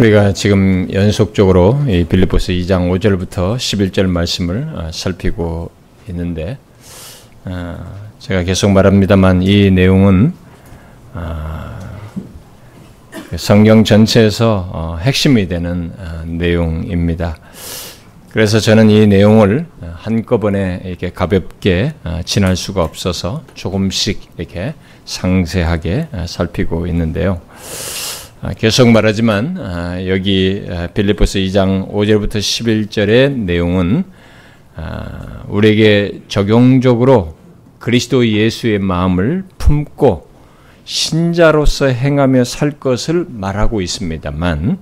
우리가 지금 연속적으로 이 빌립보스 2장 5절부터 11절 말씀을 어, 살피고 있는데 어, 제가 계속 말합니다만 이 내용은 어, 그 성경 전체에서 핵심이 되는 내용입니다. 그래서 저는 이 내용을 한꺼번에 이렇게 가볍게 지날 수가 없어서 조금씩 이렇게 상세하게 살피고 있는데요. 아, 계속 말하지만 아, 여기 아, 빌립보스 2장 5절부터 11절의 내용은 우리에게 적용적으로 그리스도 예수의 마음을 품고 신자로서 행하며 살 것을 말하고 있습니다만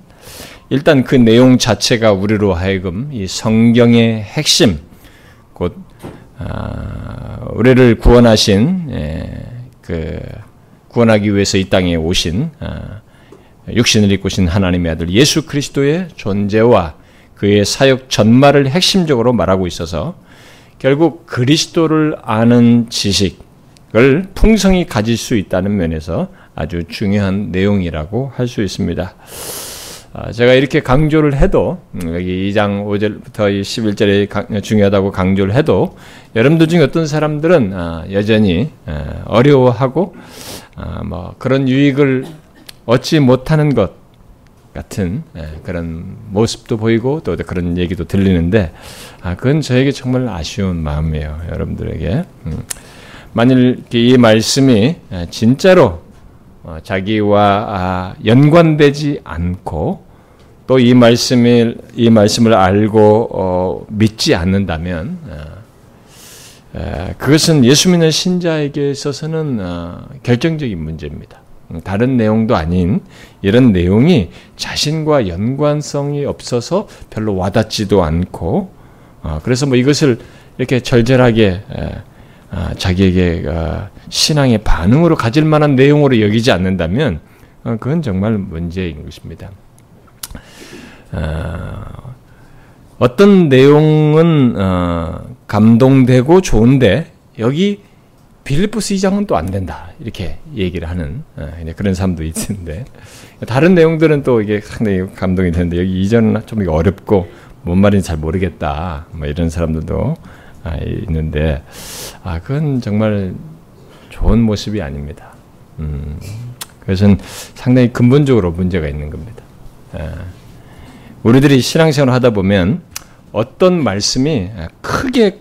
일단 그 내용 자체가 우리로 하여금 이 성경의 핵심 곧 우리를 구원하신 예, 그 구원하기 위해서 이 땅에 오신 육신을 입고 신 하나님의 아들 예수 그리스도의 존재와 그의 사역 전말을 핵심적으로 말하고 있어서 결국 그리스도를 아는 지식을 풍성히 가질 수 있다는 면에서 아주 중요한 내용이라고 할 수 있습니다. 아, 제가 이렇게 강조를 해도 음, 여기 2장 5절부터 11절에 중요하다고 강조를 해도 여러분들 중에 어떤 사람들은 아, 여전히 어려워하고 아, 뭐 그런 유익을 얻지 못하는 것 같은 예, 그런 모습도 보이고 또 그런 얘기도 들리는데 아, 그건 저에게 정말 아쉬운 마음이에요. 여러분들에게. 음. 만일 이 말씀이 예, 진짜로 어, 자기와 아, 연관되지 않고 또 이 말씀을 이 말씀을 알고 어, 믿지 않는다면 어, 그것은 예수 믿는 신자에게 있어서는 결정적인 문제입니다. 다른 내용도 아닌 이런 내용이 자신과 연관성이 없어서 별로 와닿지도 않고 어, 그래서 뭐 이것을 이렇게 절절하게 아, 자기에게 어, 신앙의 반응으로 가질 만한 내용으로 여기지 않는다면 어, 그건 정말 문제인 것입니다. 어떤 내용은 감동되고 좋은데 여기 빌리포스 2장은 또 안 된다. 이렇게 얘기를 하는 어, 그런 사람도 있는데 다른 내용들은 또 이게 상당히 감동이 되는데 여기 2장은 좀 어렵고 뭔 말인지 잘 모르겠다. 뭐 이런 사람들도 아, 있는데 아 그건 정말 좋은 모습이 아닙니다. 음, 그것은 상당히 근본적으로 문제가 있는 겁니다. 예. 우리들이 신앙생활을 하다 보면 어떤 말씀이 크게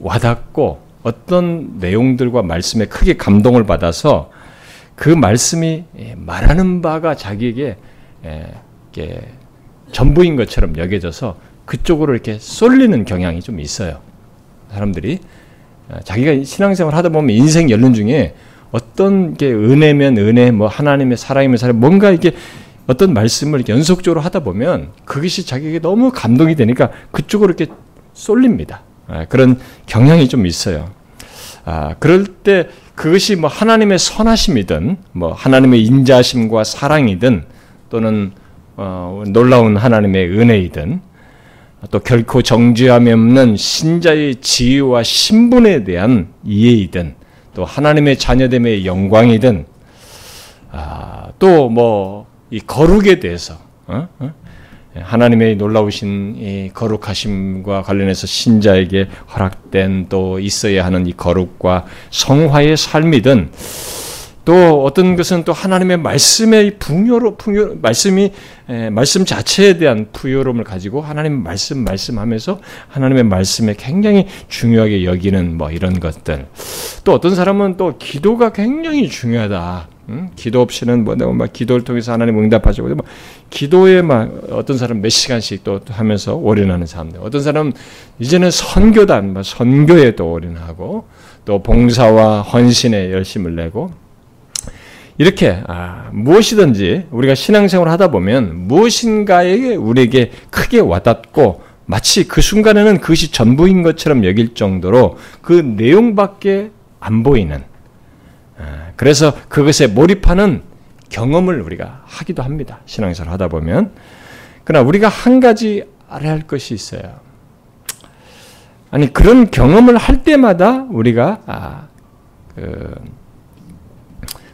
와닿고 어떤 내용들과 말씀에 크게 감동을 받아서 그 말씀이 예, 말하는 바가 자기에게 예, 전부인 것처럼 여겨져서 그쪽으로 이렇게 쏠리는 경향이 좀 있어요. 사람들이 아, 자기가 신앙생활 하다 보면 인생 연륜 중에 어떤 게 은혜면 은혜, 뭐 하나님의 사랑이면 사랑, 뭔가 이게 어떤 말씀을 연속적으로 하다 보면 그것이 자기에게 너무 감동이 되니까 그쪽으로 이렇게 쏠립니다. 아, 그런 경향이 좀 있어요. 아, 그럴 때 그것이 뭐 하나님의 선하심이든 뭐 하나님의 인자심과 사랑이든 또는 어, 놀라운 하나님의 은혜이든 또 결코 정죄함이 없는 신자의 지위와 신분에 대한 이해이든 또 하나님의 자녀됨의 영광이든 아, 또뭐 이 거룩에 대해서 어? 어? 하나님의 놀라우신 이 거룩하심과 관련해서 신자에게 허락된 또 있어야 하는 이 거룩과 성화의 삶이든 또 어떤 것은 또 하나님의 말씀의 풍요로 풍요 말씀이 에, 말씀 자체에 대한 부요로움을 가지고 하나님 말씀 말씀하면서 하나님의 말씀에 굉장히 중요하게 여기는 뭐 이런 것들 또 어떤 사람은 또 기도가 굉장히 중요하다. 응? 기도 없이는 뭐 내가 막 기도를 통해서 하나님 응답하시고 뭐 기도에 막 어떤 사람 몇 시간씩 또 하면서 올인하는 사람들 어떤 사람은 이제는 선교단 뭐 선교에 또 올인하고 또 봉사와 헌신에 열심을 내고 이렇게 아, 무엇이든지 우리가 신앙생활을 하다 보면 무엇인가에 우리에게 크게 와닿고 마치 그 순간에는 그것이 전부인 것처럼 여길 정도로 그 내용밖에 안 보이는 아, 그래서 그것에 몰입하는 경험을 우리가 하기도 합니다. 신앙생활 하다 보면. 그러나 우리가 한 가지 알아야 할 것이 있어요. 아니 그런 경험을 할 때마다 우리가 아, 그,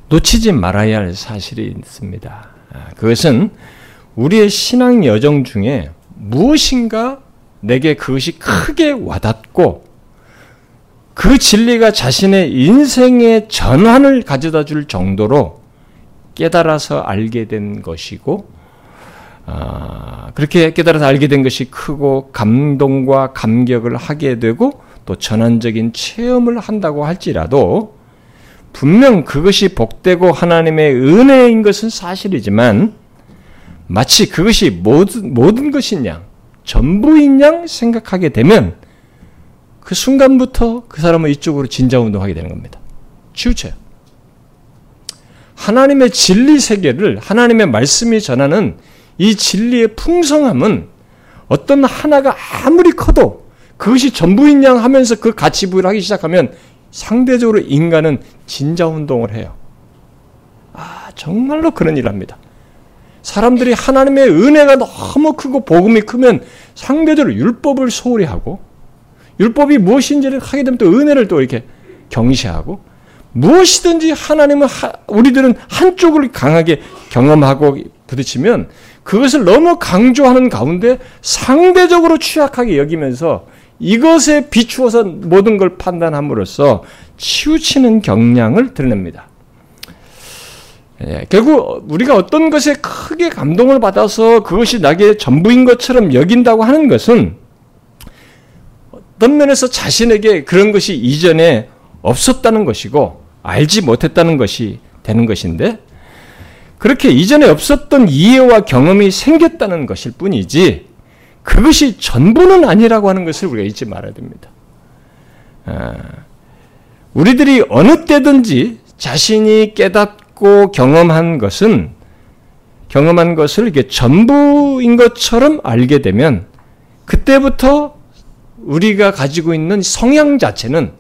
놓치지 말아야 할 사실이 있습니다. 아, 그것은 우리의 신앙 여정 중에 무엇인가 내게 그것이 크게 와닿고 그 진리가 자신의 인생의 전환을 가져다 줄 정도로 깨달아서 알게 된 것이고, 아, 그렇게 깨달아서 알게 된 것이 크고 감동과 감격을 하게 되고 또 전환적인 체험을 한다고 할지라도 분명 그것이 복되고 하나님의 은혜인 것은 사실이지만 마치 그것이 모든, 모든 양, 전부인 양 생각하게 되면 그 순간부터 그 사람은 이쪽으로 진자 운동하게 되는 겁니다. 치우쳐요. 하나님의 진리 세계를 하나님의 말씀이 전하는 이 진리의 풍성함은 어떤 하나가 아무리 커도 그것이 전부인 양 하면서 그 가치 부여를 하기 시작하면 상대적으로 인간은 진자 운동을 해요. 아, 정말로 그런 일 합니다. 사람들이 하나님의 은혜가 너무 크고 복음이 크면 상대적으로 율법을 소홀히 하고 율법이 무엇인지를 하게 되면 또 은혜를 또 이렇게 경시하고 무엇이든지 하나님은 하, 우리들은 한쪽을 강하게 경험하고 부딪히면 그것을 너무 강조하는 가운데 상대적으로 취약하게 여기면서 이것에 비추어서 모든 걸 판단함으로써 치우치는 경향을 드러냅니다. 예, 결국 우리가 어떤 것에 크게 감동을 받아서 그것이 나의 전부인 것처럼 여긴다고 하는 것은 어떤 면에서 자신에게 그런 것이 이전에 없었다는 것이고 알지 못했다는 것이 되는 것인데 그렇게 이전에 없었던 이해와 경험이 생겼다는 것일 뿐이지 그것이 전부는 아니라고 하는 것을 우리가 잊지 말아야 됩니다. 아, 우리들이 어느 때든지 자신이 깨닫고 경험한 것은 경험한 것을 이게 전부인 것처럼 알게 되면 그때부터 우리가 가지고 있는 성향 자체는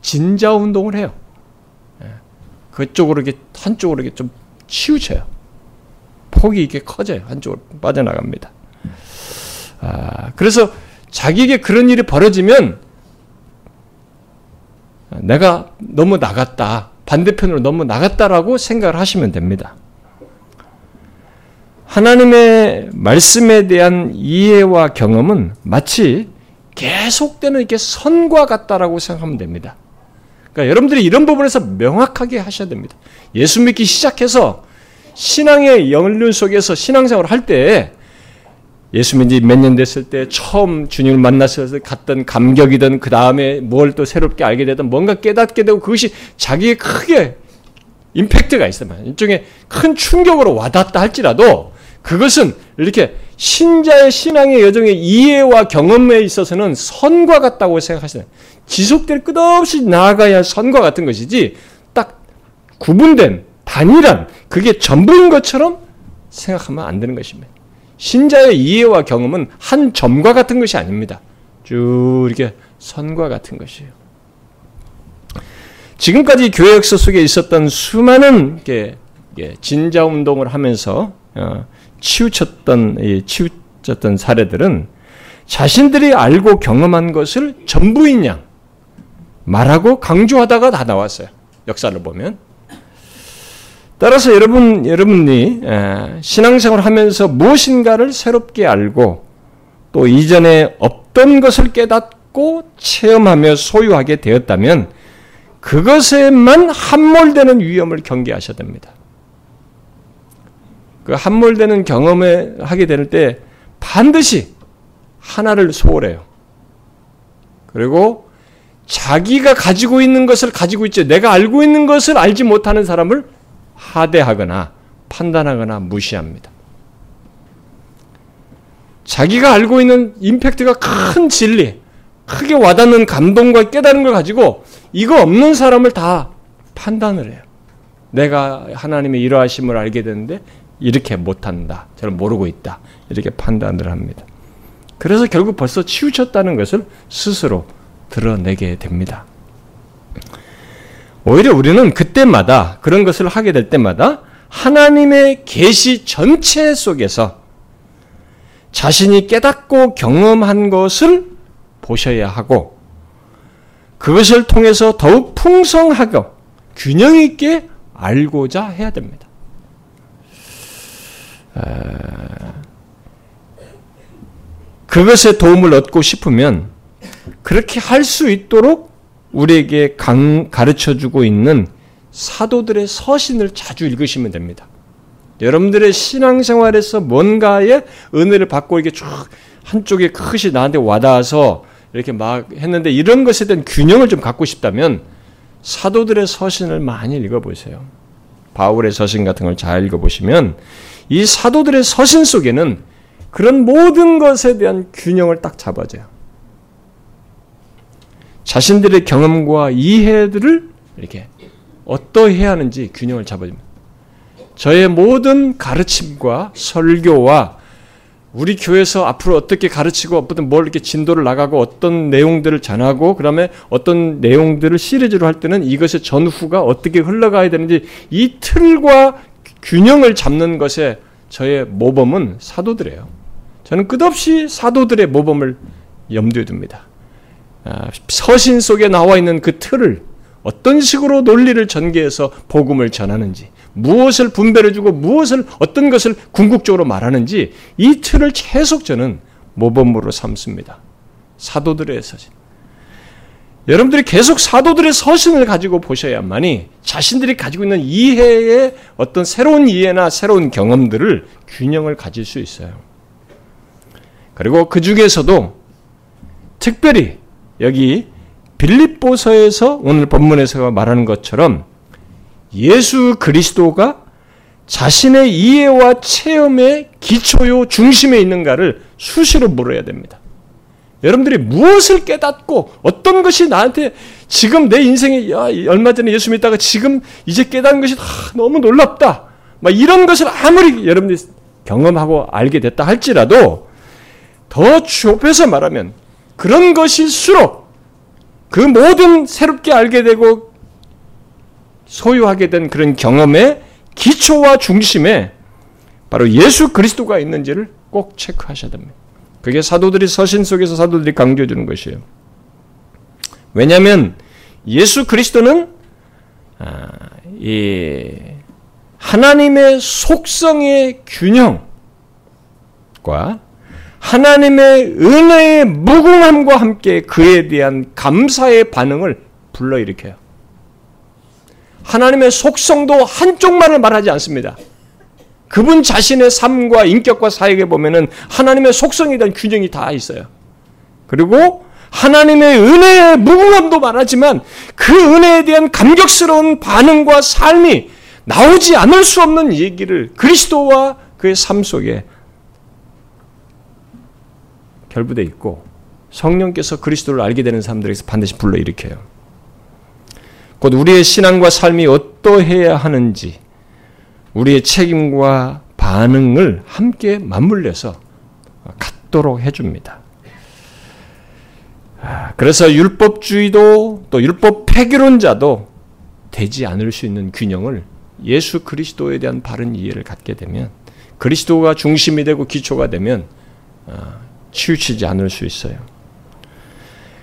진자 운동을 해요. 예. 그쪽으로 이렇게 한쪽으로 이렇게 좀 치우쳐요. 폭이 이렇게 커져요. 한쪽으로 빠져나갑니다. 아, 그래서 자기에게 그런 일이 벌어지면 내가 너무 나갔다. 반대편으로 너무 나갔다라고 생각을 하시면 됩니다. 하나님의 말씀에 대한 이해와 경험은 마치 계속되는 이렇게 선과 같다라고 생각하면 됩니다. 그러니까 여러분들이 이런 부분에서 명확하게 하셔야 됩니다. 예수 믿기 시작해서 신앙의 연륜 속에서 신앙생활을 할 때 예수 믿지 몇 년 됐을 때 처음 주님을 만났을 때 갔던 감격이든 그 다음에 뭘 또 새롭게 알게 되든 뭔가 깨닫게 되고 그것이 자기의 크게 임팩트가 있어요. 일종의 큰 충격으로 와닿다 할지라도 그것은 이렇게 신자의 신앙의 여정의 이해와 경험에 있어서는 선과 같다고 생각하시나요? 지속될 끝없이 나아가야 선과 같은 것이지 딱 구분된 단일한 그게 전부인 것처럼 생각하면 안 되는 것입니다. 신자의 이해와 경험은 한 점과 같은 것이 아닙니다. 쭉 이렇게 선과 같은 것이에요. 지금까지 교회 역사 속에 있었던 수많은 진자 운동을 하면서 어, 치우쳤던 치우쳤던 사례들은 자신들이 알고 경험한 것을 전부인 양 말하고 강조하다가 다 나왔어요. 역사를 보면 따라서 여러분 여러분이 신앙생활 하면서 무엇인가를 새롭게 알고 또 이전에 없던 것을 깨닫고 체험하며 소유하게 되었다면 그것에만 함몰되는 위험을 경계하셔야 됩니다. 그 함몰되는 경험을 하게 될 때 반드시 하나를 소홀해요. 그리고 자기가 가지고 있는 것을 가지고 있죠. 내가 알고 있는 것을 알지 못하는 사람을 하대하거나 판단하거나 무시합니다. 자기가 알고 있는 임팩트가 큰 진리, 크게 와닿는 감동과 깨달은 걸 가지고 이거 없는 사람을 다 판단을 해요. 내가 하나님의 이러하심을 알게 되는데 이렇게 못한다. 저를 모르고 있다. 이렇게 판단을 합니다. 그래서 결국 벌써 치우쳤다는 것을 스스로 드러내게 됩니다. 오히려 우리는 그때마다 그런 것을 하게 될 때마다 하나님의 계시 전체 속에서 자신이 깨닫고 경험한 것을 보셔야 하고 그것을 통해서 더욱 풍성하고 균형 있게 알고자 해야 됩니다. 그것에 도움을 얻고 싶으면 그렇게 할 수 있도록 우리에게 강, 가르쳐 주고 있는 사도들의 서신을 자주 읽으시면 됩니다. 여러분들의 신앙생활에서 뭔가의 은혜를 받고 이게 쭉 한쪽에 크시 나한테 와닿아서 이렇게 막 했는데 이런 것에 대한 균형을 좀 갖고 싶다면 사도들의 서신을 많이 읽어보세요. 바울의 서신 같은 걸 잘 읽어보시면 이 사도들의 서신 속에는 그런 모든 것에 대한 균형을 딱 잡아줘요. 자신들의 경험과 이해들을 이렇게 어떠해야 하는지 균형을 잡아줍니다. 저의 모든 가르침과 설교와 우리 교회에서 앞으로 어떻게 가르치고 어떤 뭘 이렇게 진도를 나가고 어떤 내용들을 전하고 그다음에 어떤 내용들을 시리즈로 할 때는 이것의 전후가 어떻게 흘러가야 되는지 이 틀과 균형을 잡는 것에 저의 모범은 사도들이에요. 저는 끝없이 사도들의 모범을 염두에 둡니다. 아, 서신 속에 나와 있는 그 틀을 어떤 식으로 논리를 전개해서 복음을 전하는지, 무엇을 분별해주고 무엇을 어떤 것을 궁극적으로 말하는지 이 틀을 계속 저는 모범으로 삼습니다. 사도들의 서신. 여러분들이 계속 사도들의 서신을 가지고 보셔야만이 자신들이 가지고 있는 이해의 어떤 새로운 이해나 새로운 경험들을 균형을 가질 수 있어요. 그리고 그 중에서도 특별히 여기 빌립보서에서 오늘 본문에서 말하는 것처럼 예수 그리스도가 자신의 이해와 체험의 기초요 중심에 있는가를 수시로 물어야 됩니다. 여러분들이 무엇을 깨닫고 어떤 것이 나한테 지금 내 인생에 야, 얼마 전에 예수 믿다가 지금 이제 깨닫는 것이 아, 너무 놀랍다. 막 이런 것을 아무리 여러분들이 경험하고 알게 됐다 할지라도 더 좁혀서 말하면 그런 것일수록 그 모든 새롭게 알게 되고 소유하게 된 그런 경험의 기초와 중심에 바로 예수 그리스도가 있는지를 꼭 체크하셔야 됩니다. 그게 사도들이 서신 속에서 사도들이 강조해 주는 것이에요. 왜냐하면 예수 그리스도는 아, 이 하나님의 속성의 균형과 하나님의 은혜의 무궁함과 함께 그에 대한 감사의 반응을 불러일으켜요. 하나님의 속성도 한쪽만을 말하지 않습니다. 그분 자신의 삶과 인격과 사역에 보면은 하나님의 속성에 대한 균형이 다 있어요. 그리고 하나님의 은혜의 무궁함도 말하지만 그 은혜에 대한 감격스러운 반응과 삶이 나오지 않을 수 없는 얘기를 그리스도와 그의 삶 속에 결부되어 있고 성령께서 그리스도를 알게 되는 사람들에게서 반드시 불러일으켜요. 곧 우리의 신앙과 삶이 어떠해야 하는지 우리의 책임과 반응을 함께 맞물려서 갖도록 해줍니다. 아, 그래서 율법주의도 또 율법 폐기론자도 되지 않을 수 있는 균형을 예수 그리스도에 대한 바른 이해를 갖게 되면 그리스도가 중심이 되고 기초가 되면 아, 치우치지 않을 수 있어요.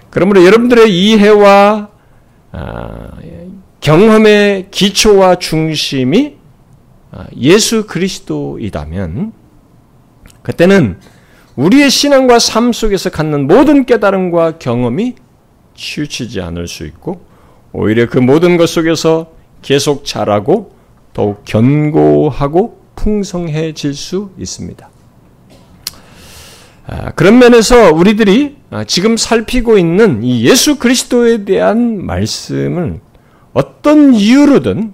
그러므로 여러분들의 이해와 아, 경험의 기초와 중심이 아, 예수 그리스도이다면 그때는 우리의 신앙과 삶 속에서 갖는 모든 깨달음과 경험이 치우치지 않을 수 있고 오히려 그 모든 것 속에서 계속 자라고 더욱 견고하고 풍성해질 수 있습니다. 아, 그런 면에서 우리들이 아, 지금 살피고 있는 이 예수 그리스도에 대한 말씀을 어떤 이유로든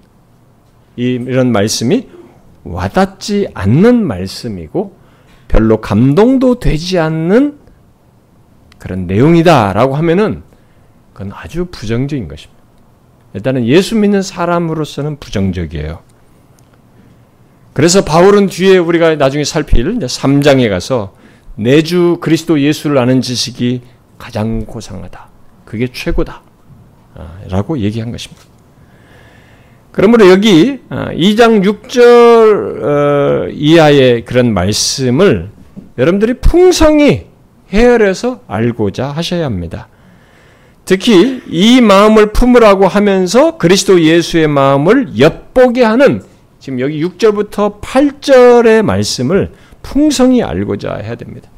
이런 말씀이 와닿지 않는 말씀이고 별로 감동도 되지 않는 그런 내용이다라고 하면은 그건 아주 부정적인 것입니다. 일단은 예수 믿는 사람으로서는 부정적이에요. 그래서 바울은 뒤에 우리가 나중에 살필 3장에 가서 내주 그리스도 예수를 아는 지식이 가장 고상하다. 그게 최고다. 아, 라고 얘기한 것입니다. 그러므로 여기 2장 아, 6절 어, 이하의 그런 말씀을 여러분들이 풍성히 헤아려서 알고자 하셔야 합니다. 특히 이 마음을 품으라고 하면서 그리스도 예수의 마음을 엿보게 하는 지금 여기 6절부터 8절의 말씀을 풍성히 알고자 해야 됩니다.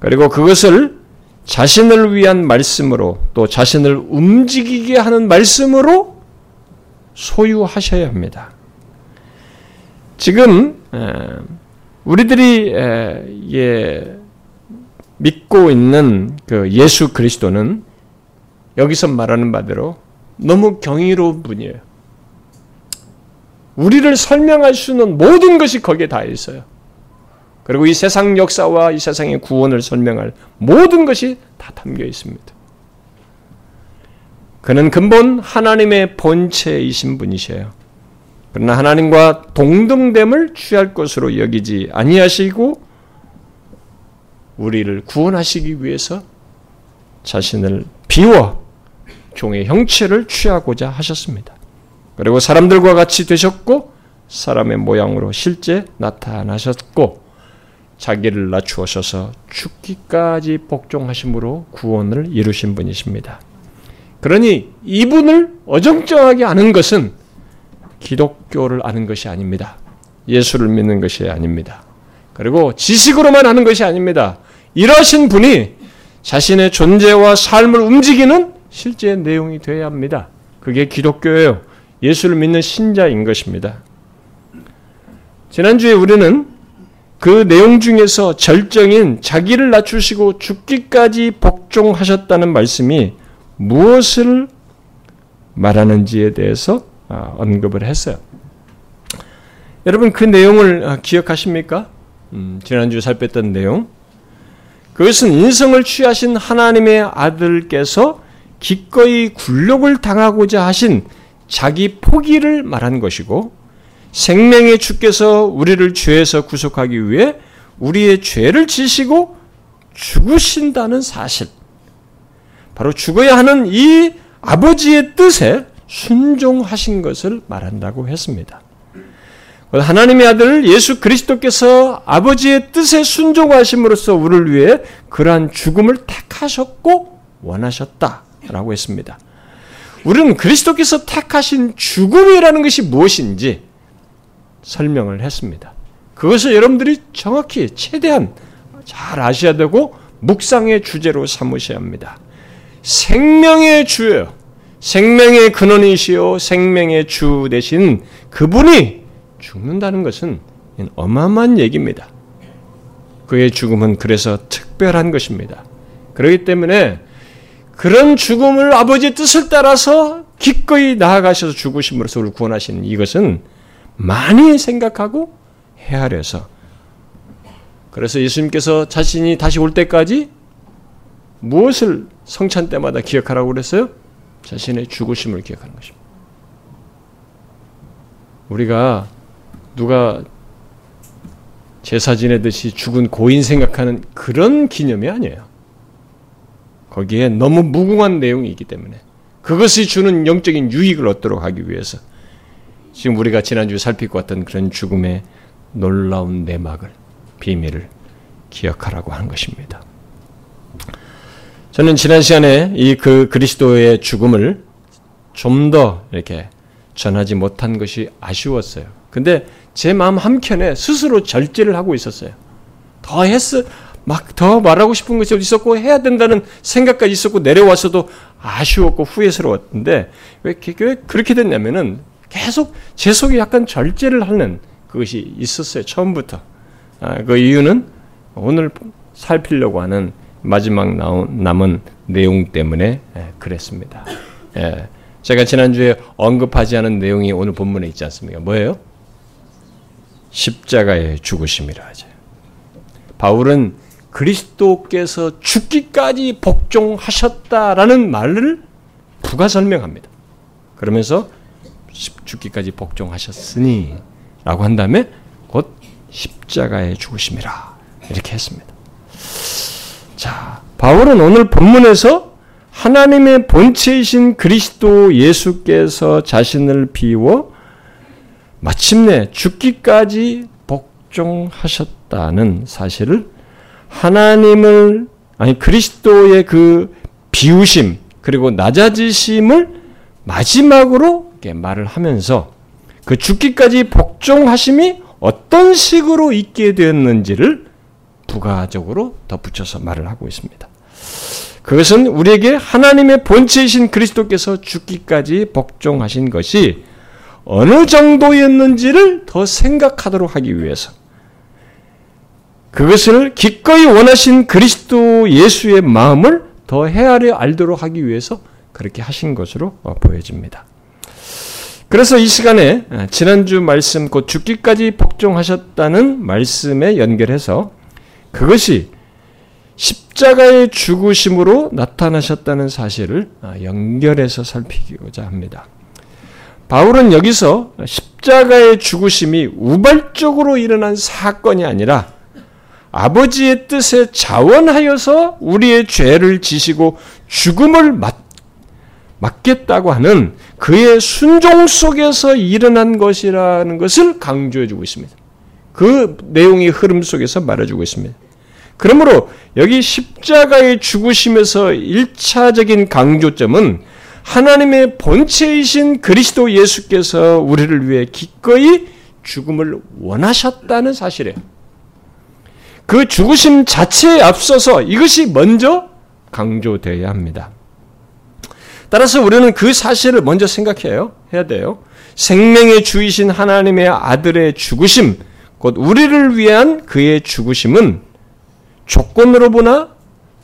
그리고 그것을 자신을 위한 말씀으로 또 자신을 움직이게 하는 말씀으로 소유하셔야 합니다. 지금 우리들이 예, 믿고 있는 그 예수 그리스도는 여기서 말하는 바대로 너무 경이로운 분이에요. 우리를 설명할 수 있는 모든 것이 거기에 다 있어요. 그리고 이 세상 역사와 이 세상의 구원을 설명할 모든 것이 다 담겨 있습니다. 그는 근본 하나님의 본체이신 분이셔요. 그러나 하나님과 동등됨을 취할 것으로 여기지 아니하시고 우리를 구원하시기 위해서 자신을 비워 종의 형체를 취하고자 하셨습니다. 그리고 사람들과 같이 되셨고 사람의 모양으로 실제 나타나셨고 자기를 낮추어서 죽기까지 복종하심으로 구원을 이루신 분이십니다. 그러니 이분을 어정쩡하게 아는 것은 기독교를 아는 것이 아닙니다. 예수를 믿는 것이 아닙니다. 그리고 지식으로만 하는 것이 아닙니다. 이러신 분이 자신의 존재와 삶을 움직이는 실제 내용이 되어야 합니다. 그게 기독교예요. 예수를 믿는 신자인 것입니다. 지난주에 우리는 그 내용 중에서 절정인 자기를 낮추시고 죽기까지 복종하셨다는 말씀이 무엇을 말하는지에 대해서 아, 언급을 했어요. 여러분 그 내용을 아, 기억하십니까? 음, 지난주 살폈던 내용. 그것은 인성을 취하신 하나님의 아들께서 기꺼이 굴욕을 당하고자 하신 자기 포기를 말한 것이고 생명의 주께서 우리를 죄에서 구속하기 위해 우리의 죄를 지시고 죽으신다는 사실. 바로 죽어야 하는 이 아버지의 뜻에 순종하신 것을 말한다고 했습니다. 하나님의 아들 예수 그리스도께서 아버지의 뜻에 순종하심으로써 우리를 위해 그러한 죽음을 택하셨고 원하셨다라고 했습니다. 우리는 그리스도께서 택하신 죽음이라는 것이 무엇인지 설명을 했습니다. 그것을 여러분들이 정확히 최대한 잘 아셔야 되고 묵상의 주제로 삼으셔야 합니다. 생명의 주예요. 생명의 근원이시요 생명의 주 대신 그분이 죽는다는 것은 어마어마한 얘기입니다. 그의 죽음은 그래서 특별한 것입니다. 그렇기 때문에 그런 죽음을 아버지의 뜻을 따라서 기꺼이 나아가셔서 죽으심으로써 우리를 구원하시는 이것은 많이 생각하고 헤아려서 그래서 예수님께서 자신이 다시 올 때까지 무엇을 성찬 때마다 기억하라고 그랬어요? 자신의 죽으심을 기억하는 것입니다. 우리가 누가 제사 지내듯이 죽은 고인 생각하는 그런 기념이 아니에요. 거기에 너무 무궁한 내용이 있기 때문에 그것이 주는 영적인 유익을 얻도록 하기 위해서 지금 우리가 지난주에 살피고 왔던 그런 죽음의 놀라운 내막을 비밀을 기억하라고 하는 것입니다. 저는 지난 시간에 이 그 그리스도의 죽음을 좀 더 이렇게 전하지 못한 것이 아쉬웠어요. 근데 제 마음 한켠에 스스로 절제를 하고 있었어요. 더 했어, 막 더 말하고 싶은 것이 있었고 해야 된다는 생각까지 있었고 내려와서도 아쉬웠고 후회스러웠는데 왜, 왜 그렇게 됐냐면은 계속 제 속에 약간 절제를 하는 그것이 있었어요. 처음부터. 아, 그 이유는 오늘 살피려고 하는 마지막 나온, 남은 내용 때문에 예, 그랬습니다. 예, 제가 지난주에 언급하지 않은 내용이 오늘 본문에 있지 않습니까? 뭐예요? 십자가의 죽으심이라 하죠. 바울은 그리스도께서 죽기까지 복종하셨다라는 말을 부가 설명합니다. 그러면서 죽기까지 복종하셨으니 라고 한 다음에 곧 십자가의 죽으심이라 이렇게 했습니다. 자, 바울은 오늘 본문에서 하나님의 본체이신 그리스도 예수께서 자신을 비워 마침내 죽기까지 복종하셨다는 사실을 하나님을 아니 그리스도의 그 비우심 그리고 낮아지심을 마지막으로 말을 하면서 그 죽기까지 복종하심이 어떤 식으로 있게 되었는지를 부가적으로 덧붙여서 말을 하고 있습니다. 그것은 우리에게 하나님의 본체이신 그리스도께서 죽기까지 복종하신 것이 어느 정도였는지를 더 생각하도록 하기 위해서 그것을 기꺼이 원하신 그리스도 예수의 마음을 더 헤아려 알도록 하기 위해서 그렇게 하신 것으로 보여집니다. 그래서 이 시간에 지난주 말씀 곧 죽기까지 복종하셨다는 말씀에 연결해서 그것이 십자가의 죽으심으로 나타나셨다는 사실을 연결해서 살피고자 합니다. 바울은 여기서 십자가의 죽으심이 우발적으로 일어난 사건이 아니라 아버지의 뜻에 자원하여서 우리의 죄를 지시고 죽음을 맞, 맞겠다고 하는 그의 순종 속에서 일어난 것이라는 것을 강조해주고 있습니다. 그 내용의 흐름 속에서 말해주고 있습니다. 그러므로 여기 십자가의 죽으심에서 1차적인 강조점은 하나님의 본체이신 그리스도 예수께서 우리를 위해 기꺼이 죽음을 원하셨다는 사실이에요. 그 죽으심 자체에 앞서서 이것이 먼저 강조되어야 합니다. 따라서 우리는 그 사실을 먼저 생각해요. 해야 돼요. 생명의 주이신 하나님의 아들의 죽으심, 곧 우리를 위한 그의 죽으심은 조건으로 보나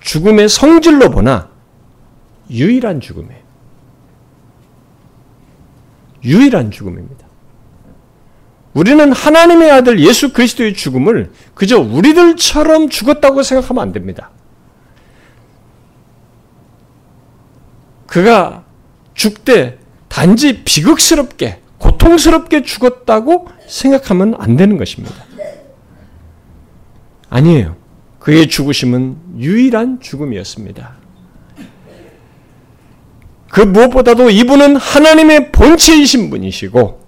죽음의 성질로 보나 유일한 죽음이에요. 유일한 죽음입니다. 우리는 하나님의 아들 예수 그리스도의 죽음을 그저 우리들처럼 죽었다고 생각하면 안 됩니다. 그가 죽되 단지 비극스럽게 고통스럽게 죽었다고 생각하면 안 되는 것입니다. 아니에요. 그의 죽으심은 유일한 죽음이었습니다. 그 무엇보다도 이분은 하나님의 본체이신 분이시고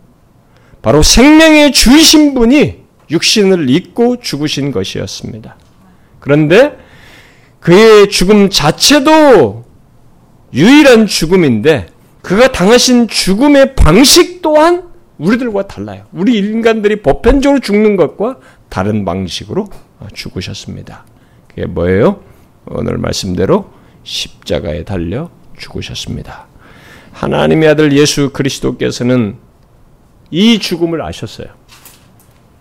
바로 생명의 주이신 분이 육신을 입고 죽으신 것이었습니다. 그런데 그의 죽음 자체도 유일한 죽음인데 그가 당하신 죽음의 방식 또한 우리들과 달라요. 우리 인간들이 보편적으로 죽는 것과 다른 방식으로 죽으셨습니다. 그게 뭐예요? 오늘 말씀대로 십자가에 달려 죽으셨습니다. 하나님의 아들 예수 그리스도께서는 이 죽음을 아셨어요.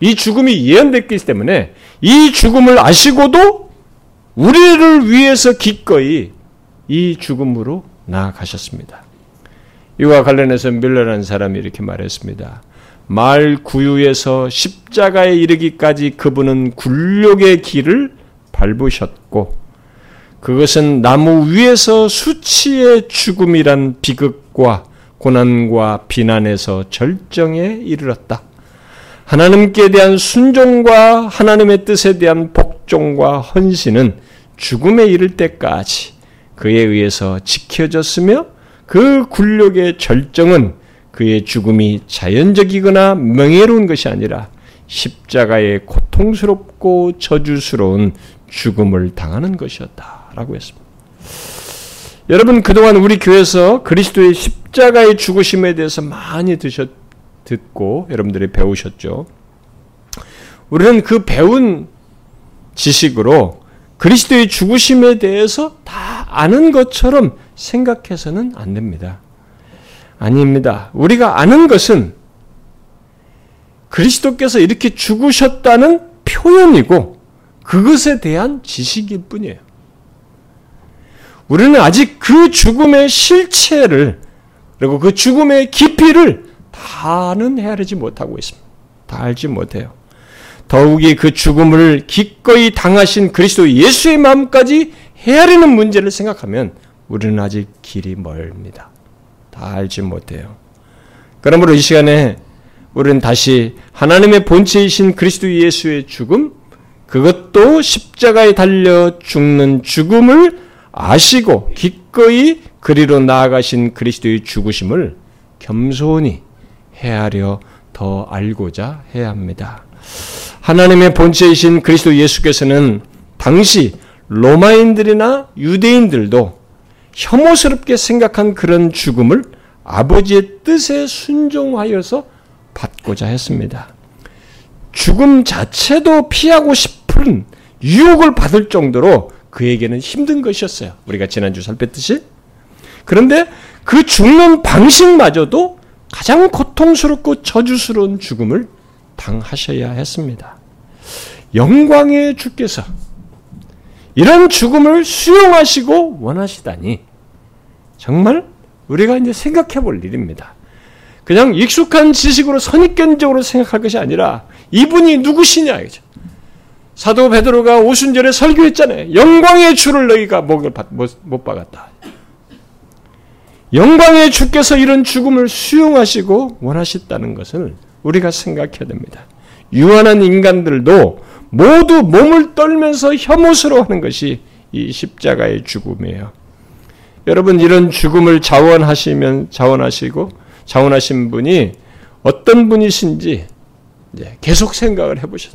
이 죽음이 예언됐기 때문에 이 죽음을 아시고도 우리를 위해서 기꺼이 이 죽음으로 나아가셨습니다. 이와 관련해서 밀러라는 사람이 이렇게 말했습니다. 말 구유에서 십자가에 이르기까지 그분은 굴욕의 길을 밟으셨고 그것은 나무 위에서 수치의 죽음이란 비극과 고난과 비난에서 절정에 이르렀다. 하나님께 대한 순종과 하나님의 뜻에 대한 복종과 헌신은 죽음에 이를 때까지 그에 의해서 지켜졌으며 그 굴욕의 절정은 그의 죽음이 자연적이거나 명예로운 것이 아니라 십자가의 고통스럽고 저주스러운 죽음을 당하는 것이었다라고 했습니다. 여러분 그동안 우리 교회에서 그리스도의 십자가의 죽으심에 대해서 많이 드셨, 듣고 여러분들이 배우셨죠. 우리는 그 배운 지식으로 그리스도의 죽으심에 대해서 다 아는 것처럼 생각해서는 안 됩니다. 아닙니다. 우리가 아는 것은 그리스도께서 이렇게 죽으셨다는 표현이고 그것에 대한 지식일 뿐이에요. 우리는 아직 그 죽음의 실체를 그리고 그 죽음의 깊이를 다는 헤아리지 못하고 있습니다. 다 알지 못해요. 더욱이 그 죽음을 기꺼이 당하신 그리스도 예수의 마음까지 헤아리는 문제를 생각하면 우리는 아직 길이 멀습니다. 다 알지 못해요. 그러므로 이 시간에 우리는 다시 하나님의 본체이신 그리스도 예수의 죽음, 그것도 십자가에 달려 죽는 죽음을 아시고 기꺼이 그리로 나아가신 그리스도의 죽으심을 겸손히 헤아려 더 알고자 해야 합니다. 하나님의 본체이신 그리스도 예수께서는 당시 로마인들이나 유대인들도 혐오스럽게 생각한 그런 죽음을 아버지의 뜻에 순종하여서 받고자 했습니다. 죽음 자체도 피하고 싶 은 유혹을 받을 정도로 그에게는 힘든 것이었어요. 우리가 지난주 살폈듯이. 그런데 그 죽는 방식마저도 가장 고통스럽고 저주스러운 죽음을 당하셔야 했습니다. 영광의 주께서 이런 죽음을 수용하시고 원하시다니 정말 우리가 이제 생각해 볼 일입니다. 그냥 익숙한 지식으로 선입견적으로 생각할 것이 아니라 이분이 누구시냐 이죠. 사도 베드로가 오순절에 설교했잖아요. 영광의 주를 너희가 목을 못 박았다. 영광의 주께서 이런 죽음을 수용하시고 원하셨다는 것을 우리가 생각해야 됩니다. 유한한 인간들도 모두 몸을 떨면서 혐오스러워하는 것이 이 십자가의 죽음이에요. 여러분 이런 죽음을 자원하시면 자원하시고 자원하신 분이 어떤 분이신지 계속 생각을 해보셨.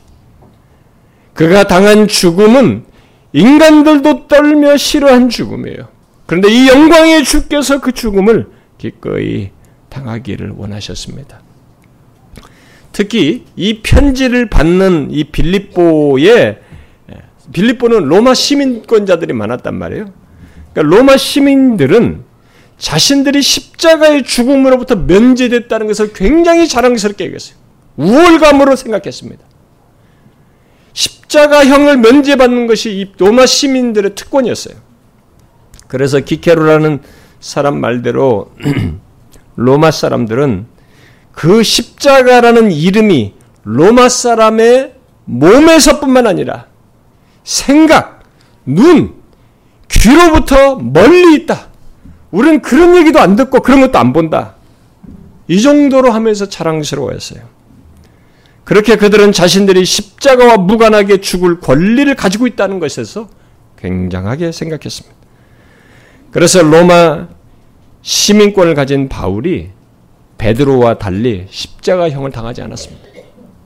그가 당한 죽음은 인간들도 떨며 싫어한 죽음이에요. 그런데 이 영광의 주께서 그 죽음을 기꺼이 당하기를 원하셨습니다. 특히 이 편지를 받는 이 빌립보에 빌립보는 로마 시민권자들이 많았단 말이에요. 그러니까 로마 시민들은 자신들이 십자가의 죽음으로부터 면제됐다는 것을 굉장히 자랑스럽게 여겼어요. 우월감으로 생각했습니다. 십자가형을 면제받는 것이 이 로마 시민들의 특권이었어요. 그래서 기케로라는 사람 말대로 로마 사람들은 그 십자가라는 이름이 로마 사람의 몸에서뿐만 아니라 생각, 눈, 귀로부터 멀리 있다. 우리는 그런 얘기도 안 듣고 그런 것도 안 본다. 이 정도로 하면서 자랑스러워했어요. 그렇게 그들은 자신들이 십자가와 무관하게 죽을 권리를 가지고 있다는 것에서 굉장하게 생각했습니다. 그래서 로마 시민권을 가진 바울이 베드로와 달리 십자가형을 당하지 않았습니다.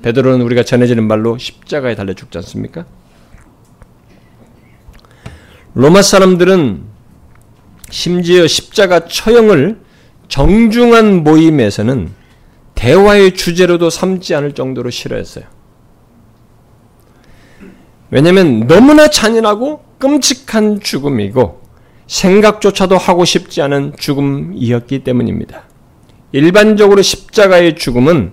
베드로는 우리가 전해지는 말로 십자가에 달려 죽지 않습니까? 로마 사람들은 심지어 십자가 처형을 정중한 모임에서는 대화의 주제로도 삼지 않을 정도로 싫어했어요. 왜냐하면 너무나 잔인하고 끔찍한 죽음이고 생각조차도 하고 싶지 않은 죽음이었기 때문입니다. 일반적으로 십자가의 죽음은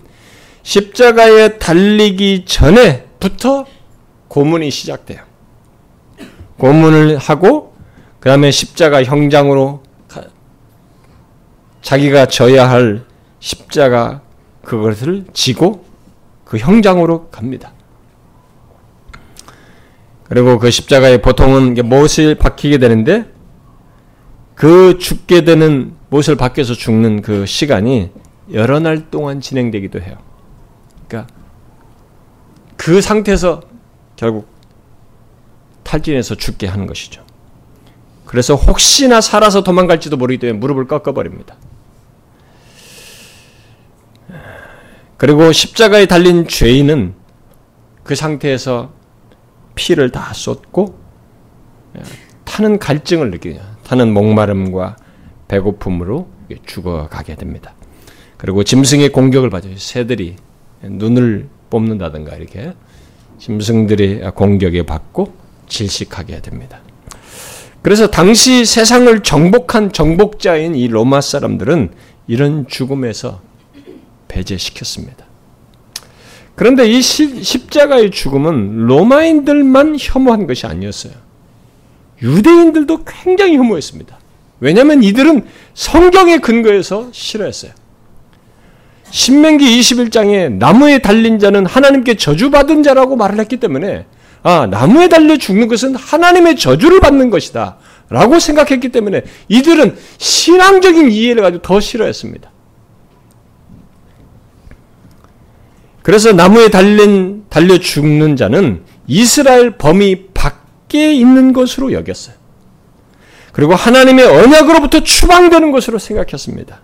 십자가에 달리기 전에부터 고문이 시작돼요. 고문을 하고 그 다음에 십자가 형장으로 자기가 져야 할 십자가 그것을 지고 그 형장으로 갑니다. 그리고 그 십자가에 보통은 못을 박히게 되는데 그 죽게 되는 못을 밖에서 죽는 그 시간이 여러 날 동안 진행되기도 해요. 그러니까 그 상태에서 결국 탈진해서 죽게 하는 것이죠. 그래서 혹시나 살아서 도망갈지도 모르기 때문에 무릎을 꺾어버립니다. 그리고 십자가에 달린 죄인은 그 상태에서 피를 다 쏟고 타는 갈증을 느끼죠. 타는 목마름과 배고픔으로 죽어가게 됩니다. 그리고 짐승의 공격을 받아요. 새들이 눈을 뽑는다든가 이렇게 짐승들이 공격에 받고 질식하게 됩니다. 그래서 당시 세상을 정복한 정복자인 이 로마 사람들은 이런 죽음에서 배제시켰습니다. 그런데 이 십자가의 죽음은 로마인들만 혐오한 것이 아니었어요. 유대인들도 굉장히 혐오했습니다. 왜냐하면 이들은 성경의 근거에서 싫어했어요. 신명기 21장에 나무에 달린 자는 하나님께 저주받은 자라고 말을 했기 때문에 아, 나무에 달려 죽는 것은 하나님의 저주를 받는 것이다. 라고 생각했기 때문에 이들은 신앙적인 이해를 가지고 더 싫어했습니다. 그래서 나무에 달린, 달려 죽는 자는 이스라엘 범위 밖 밖에 있는 것으로 여겼어요. 그리고 하나님의 언약으로부터 추방되는 것으로 생각했습니다.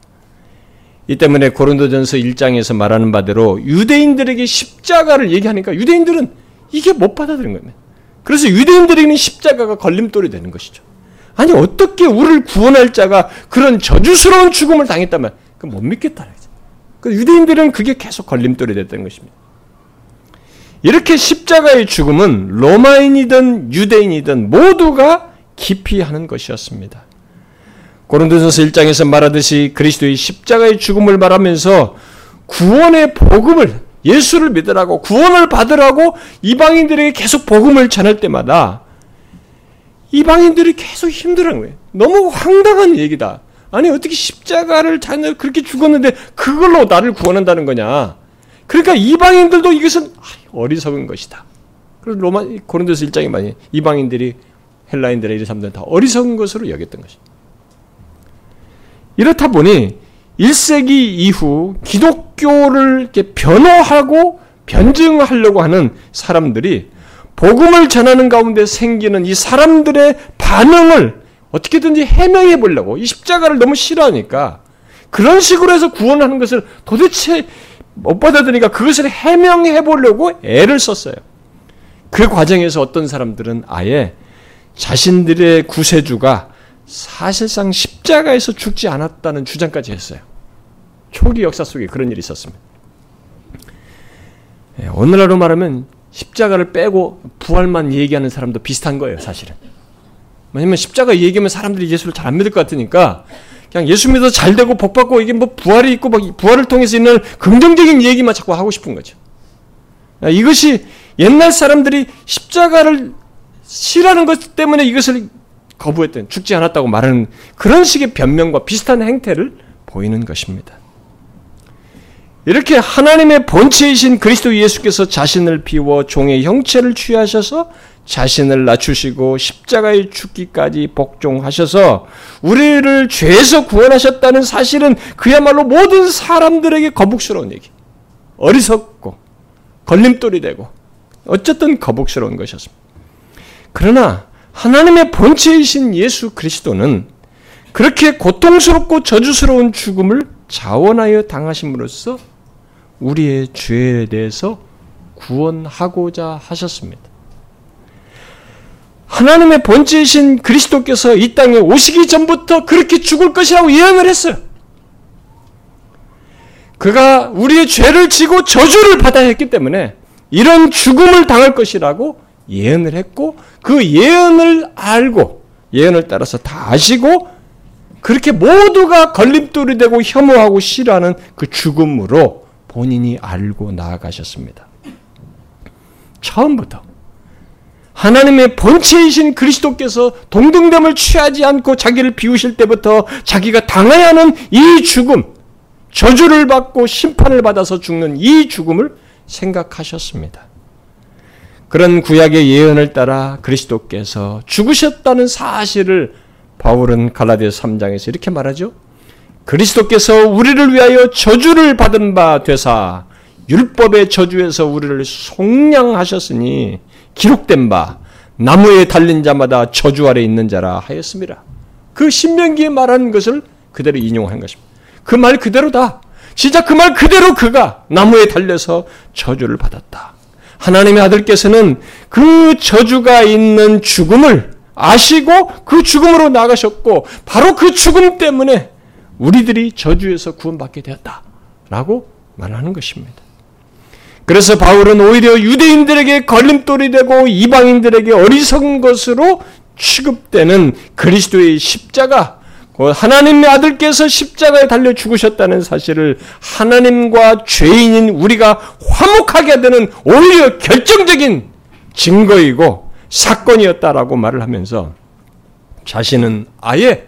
이 때문에 고린도전서 1장에서 말하는 바대로 유대인들에게 십자가를 얘기하니까 유대인들은 이게 못 받아들인 겁니다. 그래서 유대인들에게는 십자가가 걸림돌이 되는 것이죠. 아니 어떻게 우리를 구원할 자가 그런 저주스러운 죽음을 당했다면 그못 믿겠다. 그 유대인들은 그게 계속 걸림돌이 됐던 것입니다. 이렇게 십자가의 죽음은 로마인이든 유대인이든 모두가 깊이 하는 것이었습니다. 고린도전서 1장에서 말하듯이 그리스도의 십자가의 죽음을 말하면서 구원의 복음을 예수를 믿으라고 구원을 받으라고 이방인들에게 계속 복음을 전할 때마다 이방인들이 계속 힘들어하는 거예요. 너무 황당한 얘기다. 아니 어떻게 십자가를 자녀 그렇게 죽었는데 그걸로 나를 구원한다는 거냐? 그러니까 이방인들도 이것은 어리석은 것이다. 그래서 로마 고린도서 1장에 많이 이방인들이 헬라인들의 이런 사람들은 다 어리석은 것으로 여겼던 것입니다. 이렇다 보니 1세기 이후 기독교를 이렇게 변호하고 변증하려고 하는 사람들이 복음을 전하는 가운데 생기는 이 사람들의 반응을 어떻게든지 해명해 보려고 이 십자가를 너무 싫어하니까 그런 식으로 해서 구원하는 것을 도대체 못 받아들이니까 그것을 해명해 보려고 애를 썼어요. 그 과정에서 어떤 사람들은 아예 자신들의 구세주가 사실상 십자가에서 죽지 않았다는 주장까지 했어요. 초기 역사 속에 그런 일이 있었습니다. 예, 오늘날로 말하면 십자가를 빼고 부활만 얘기하는 사람도 비슷한 거예요, 사실은. 왜냐면 십자가 얘기하면 사람들이 예수를 잘 안 믿을 것 같으니까 그냥 예수 믿어 잘 되고 복 받고 이게 뭐 부활이 있고 막 부활을 통해서 있는 긍정적인 얘기만 자꾸 하고 싶은 거죠. 아, 이것이 옛날 사람들이 십자가를 싫어하는 것 때문에 이것을 거부했던 죽지 않았다고 말하는 그런 식의 변명과 비슷한 행태를 보이는 것입니다. 이렇게 하나님의 본체이신 그리스도 예수께서 자신을 비워 종의 형체를 취하셔서 자신을 낮추시고 십자가에 죽기까지 복종하셔서 우리를 죄에서 구원하셨다는 사실은 그야말로 모든 사람들에게 거북스러운 얘기. 어리석고 걸림돌이 되고 어쨌든 거북스러운 것이었습니다. 그러나 하나님의 본체이신 예수 그리스도는 그렇게 고통스럽고 저주스러운 죽음을 자원하여 당하심으로써 우리의 죄에 대해서 구원하고자 하셨습니다. 하나님의 본체이신 그리스도께서 이 땅에 오시기 전부터 그렇게 죽을 것이라고 예언을 했어요. 그가 우리의 죄를 지고 저주를 받아야 했기 때문에 이런 죽음을 당할 것이라고 예언을 했고 그 예언을 알고 예언을 따라서 다 아시고 그렇게 모두가 걸림돌이 되고 혐오하고 싫어하는 그 죽음으로 본인이 알고 나아가셨습니다. 처음부터 하나님의 본체이신 그리스도께서 동등됨을 취하지 않고 자기를 비우실 때부터 자기가 당해야 하는 이 죽음, 저주를 받고 심판을 받아서 죽는 이 죽음을 생각하셨습니다. 그런 구약의 예언을 따라 그리스도께서 죽으셨다는 사실을 바울은 갈라디아 3장에서 이렇게 말하죠. 그리스도께서 우리를 위하여 저주를 받은 바 되사 율법의 저주에서 우리를 속량하셨으니 기록된 바 나무에 달린 자마다 저주 아래 있는 자라 하였습니다. 그 신명기에 말한 것을 그대로 인용한 것입니다. 그 말 그대로다. 진짜 그 말 그대로 그가 나무에 달려서 저주를 받았다. 하나님의 아들께서는 그 저주가 있는 죽음을 아시고 그 죽음으로 나가셨고 바로 그 죽음 때문에 우리들이 저주에서 구원받게 되었다. 라고 말하는 것입니다. 그래서 바울은 오히려 유대인들에게 걸림돌이 되고 이방인들에게 어리석은 것으로 취급되는 그리스도의 십자가, 하나님의 아들께서 십자가에 달려 죽으셨다는 사실을 하나님과 죄인인 우리가 화목하게 되는 오히려 결정적인 증거이고 사건이었다라고 말을 하면서 자신은 아예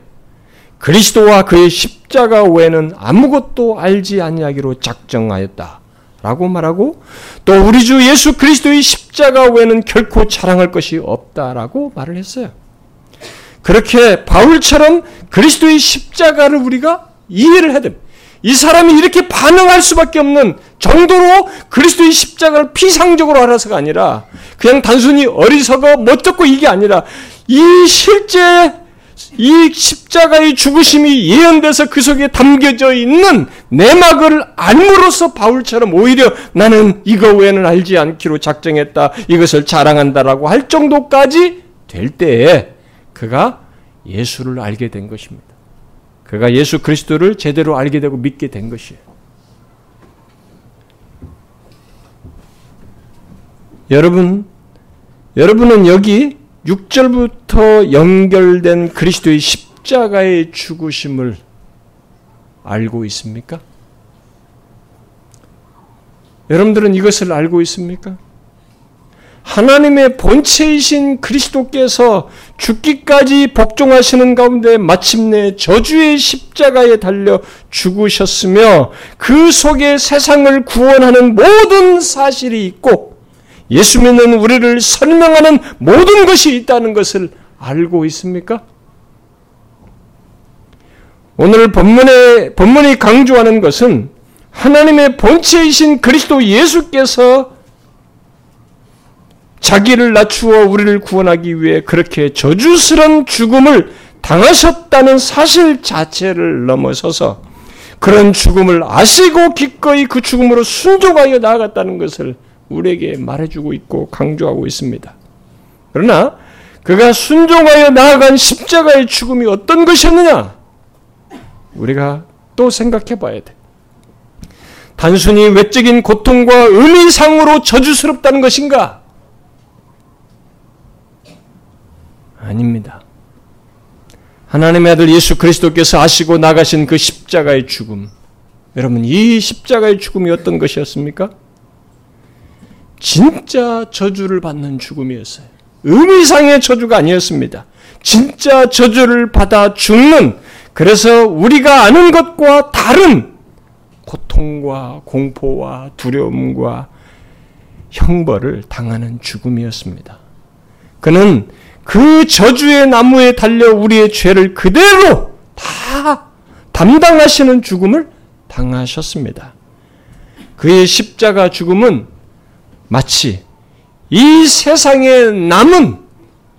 그리스도와 그의 십자가 외에는 아무것도 알지 아니하기로 작정하였다. 라고 말하고 또 우리 주 예수 그리스도의 십자가 외에는 결코 자랑할 것이 없다라고 말을 했어요. 그렇게 바울처럼 그리스도의 십자가를 우리가 이해를 해야 됩니다. 이 사람이 이렇게 반응할 수밖에 없는 정도로 그리스도의 십자가를 피상적으로 알아서가 아니라 그냥 단순히 어리석어 못 듣고 이게 아니라 이 실제 이 십자가의 죽으심이 예언돼서 그 속에 담겨져 있는 내막을 알므로써 바울처럼 오히려 나는 이거 외에는 알지 않기로 작정했다. 이것을 자랑한다라고 할 정도까지 될 때에 그가 예수를 알게 된 것입니다. 그가 예수 그리스도를 제대로 알게 되고 믿게 된 것이에요. 여러분, 여러분은 여기 6절부터 연결된 그리스도의 십자가의 죽으심을 알고 있습니까? 여러분들은 이것을 알고 있습니까? 하나님의 본체이신 그리스도께서 죽기까지 복종하시는 가운데 마침내 저주의 십자가에 달려 죽으셨으며 그 속에 세상을 구원하는 모든 사실이 있고 예수 믿는 우리를 설명하는 모든 것이 있다는 것을 알고 있습니까? 오늘 본문에, 본문이 강조하는 것은 하나님의 본체이신 그리스도 예수께서 자기를 낮추어 우리를 구원하기 위해 그렇게 저주스런 죽음을 당하셨다는 사실 자체를 넘어서서 그런 죽음을 아시고 기꺼이 그 죽음으로 순종하여 나아갔다는 것을 우리에게 말해주고 있고 강조하고 있습니다. 그러나 그가 순종하여 나아간 십자가의 죽음이 어떤 것이었느냐? 우리가 또 생각해 봐야 돼. 단순히 외적인 고통과 의미상으로 저주스럽다는 것인가? 아닙니다. 하나님의 아들 예수 그리스도께서 아시고 나가신 그 십자가의 죽음. 여러분, 이 십자가의 죽음이 어떤 것이었습니까? 진짜 저주를 받는 죽음이었어요. 의미상의 저주가 아니었습니다. 진짜 저주를 받아 죽는, 그래서 우리가 아는 것과 다른 고통과 공포와 두려움과 형벌을 당하는 죽음이었습니다. 그는 그 저주의 나무에 달려 우리의 죄를 그대로 다 담당하시는 죽음을 당하셨습니다. 그의 십자가 죽음은 마치 이 세상에 남은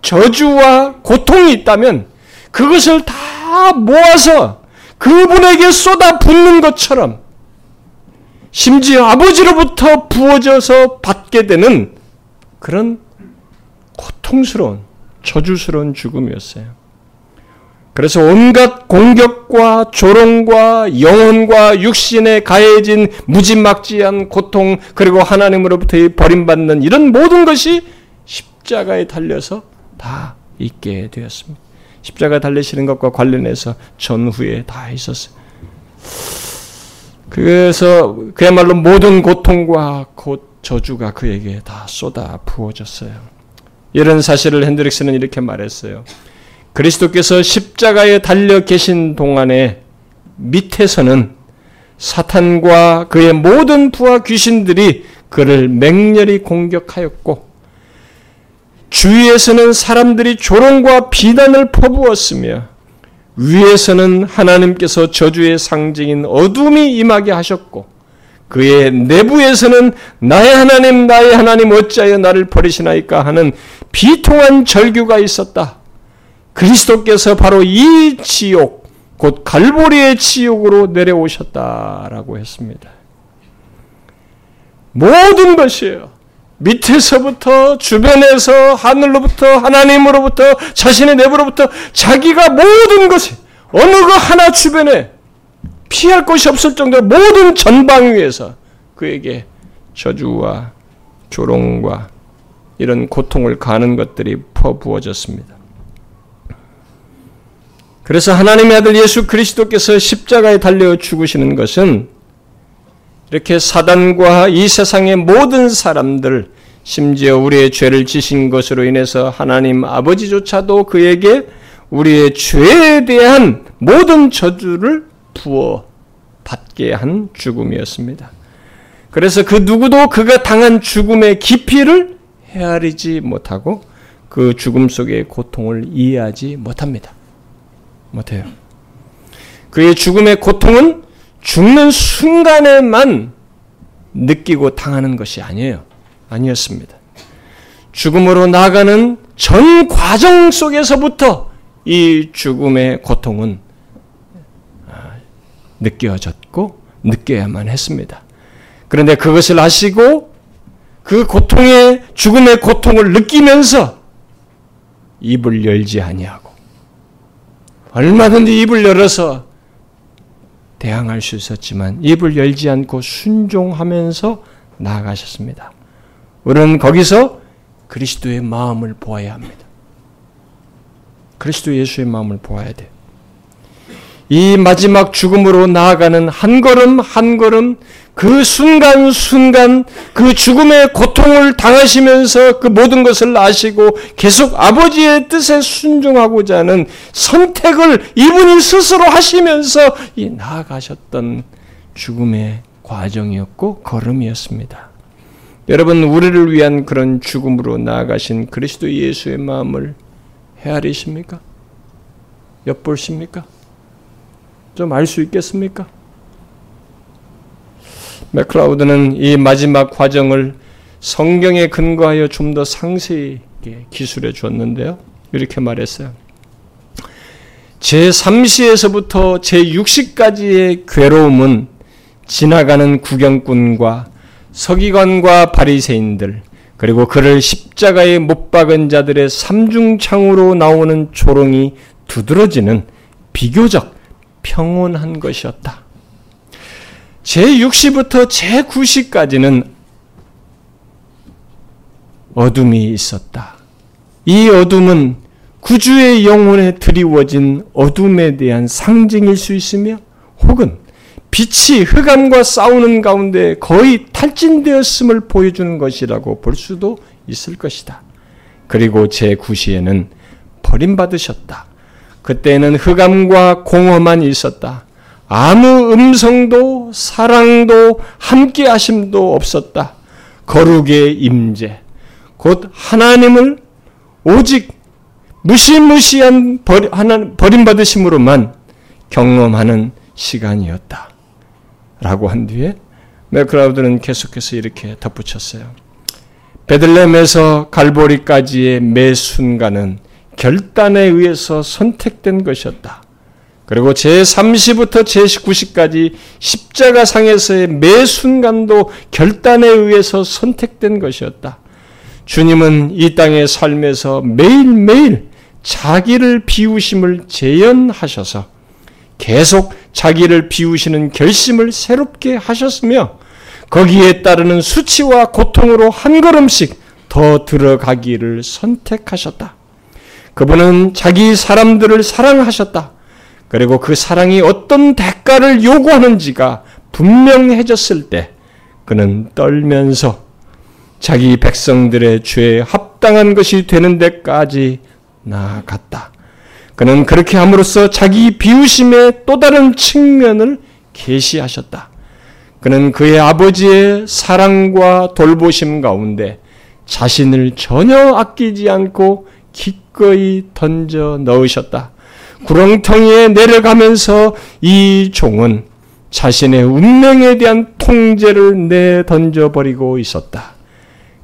저주와 고통이 있다면 그것을 다 모아서 그분에게 쏟아 붓는 것처럼 심지어 아버지로부터 부어져서 받게 되는 그런 고통스러운 저주스러운 죽음이었어요. 그래서 온갖 공격과 조롱과 영혼과 육신에 가해진 무지막지한 고통 그리고 하나님으로부터 버림받는 이런 모든 것이 십자가에 달려서 다 있게 되었습니다. 십자가 달리시는 것과 관련해서 전후에 다 있었어요. 그래서 그야말로 모든 고통과 곧 저주가 그에게 다 쏟아 부어졌어요. 이런 사실을 핸드릭스는 이렇게 말했어요. 그리스도께서 십자가에 달려 계신 동안에 밑에서는 사탄과 그의 모든 부하 귀신들이 그를 맹렬히 공격하였고 주위에서는 사람들이 조롱과 비난을 퍼부었으며 위에서는 하나님께서 저주의 상징인 어둠이 임하게 하셨고 그의 내부에서는 나의 하나님 나의 하나님 어찌하여 나를 버리시나이까 하는 비통한 절규가 있었다. 그리스도께서 바로 이 지옥, 곧 갈보리의 지옥으로 내려오셨다라고 했습니다. 모든 것이에요. 밑에서부터 주변에서 하늘로부터 하나님으로부터 자신의 내부로부터 자기가 모든 것이 어느 그 하나 주변에 피할 곳이 없을 정도로 모든 전방 위에서 그에게 저주와 조롱과 이런 고통을 가는 것들이 퍼부어졌습니다. 그래서 하나님의 아들 예수 그리스도께서 십자가에 달려 죽으시는 것은 이렇게 사단과 이 세상의 모든 사람들, 심지어 우리의 죄를 지신 것으로 인해서 하나님 아버지조차도 그에게 우리의 죄에 대한 모든 저주를 부어 받게 한 죽음이었습니다. 그래서 그 누구도 그가 당한 죽음의 깊이를 헤아리지 못하고 그 죽음 속의 고통을 이해하지 못합니다. 못해요. 그의 죽음의 고통은 죽는 순간에만 느끼고 당하는 것이 아니에요. 아니었습니다. 죽음으로 나가는 전 과정 속에서부터 이 죽음의 고통은 아, 느껴졌고 느껴야만 했습니다. 그런데 그것을 아시고 그 고통의 죽음의 고통을 느끼면서 입을 열지 아니하고 얼마든지 입을 열어서 대항할 수 있었지만 입을 열지 않고 순종하면서 나아가셨습니다. 우리는 거기서 그리스도의 마음을 보아야 합니다. 그리스도 예수의 마음을 보아야 돼. 이 마지막 죽음으로 나아가는 한 걸음 한 걸음 그 순간순간 그 죽음의 고통을 당하시면서 그 모든 것을 아시고 계속 아버지의 뜻에 순종하고자 하는 선택을 이분이 스스로 하시면서 이 나아가셨던 죽음의 과정이었고 걸음이었습니다. 여러분 우리를 위한 그런 죽음으로 나아가신 그리스도 예수의 마음을 헤아리십니까? 엿보십니까? 좀 알 수 있겠습니까? 맥클라우드는 이 마지막 과정을 성경에 근거하여 좀 더 상세히 기술해 주었는데요. 이렇게 말했어요. 제3시에서부터 제6시까지의 괴로움은 지나가는 구경꾼과 서기관과 바리새인들 그리고 그를 십자가에 못 박은 자들의 삼중창으로 나오는 조롱이 두드러지는 비교적 평온한 것이었다. 제6시부터 제9시까지는 어둠이 있었다. 이 어둠은 구주의 영혼에 드리워진 어둠에 대한 상징일 수 있으며 혹은 빛이 흑암과 싸우는 가운데 거의 탈진되었음을 보여주는 것이라고 볼 수도 있을 것이다. 그리고 제9시에는 버림받으셨다. 그때는 흑암과 공허만 있었다. 아무 음성도 사랑도 함께 하심도 없었다. 거룩의 임재 곧 하나님을 오직 무시무시한 버림받으심으로만 경험하는 시간이었다. 라고 한 뒤에 맥크라우드는 계속해서 이렇게 덧붙였어요. 베들렘에서 갈보리까지의 매 순간은 결단에 의해서 선택된 것이었다. 그리고 제30부터 제19시까지 십자가 상에서의 매 순간도 결단에 의해서 선택된 것이었다. 주님은 이 땅의 삶에서 매일매일 자기를 비우심을 재현하셔서 계속 자기를 비우시는 결심을 새롭게 하셨으며 거기에 따르는 수치와 고통으로 한 걸음씩 더 들어가기를 선택하셨다. 그분은 자기 사람들을 사랑하셨다. 그리고 그 사랑이 어떤 대가를 요구하는지가 분명해졌을 때 그는 떨면서 자기 백성들의 죄에 합당한 것이 되는 데까지 나아갔다. 그는 그렇게 함으로써 자기 비우심의 또 다른 측면을 계시하셨다. 그는 그의 아버지의 사랑과 돌보심 가운데 자신을 전혀 아끼지 않고 기꺼이 던져 넣으셨다. 구렁텅이에 내려가면서 이 종은 자신의 운명에 대한 통제를 내던져 버리고 있었다.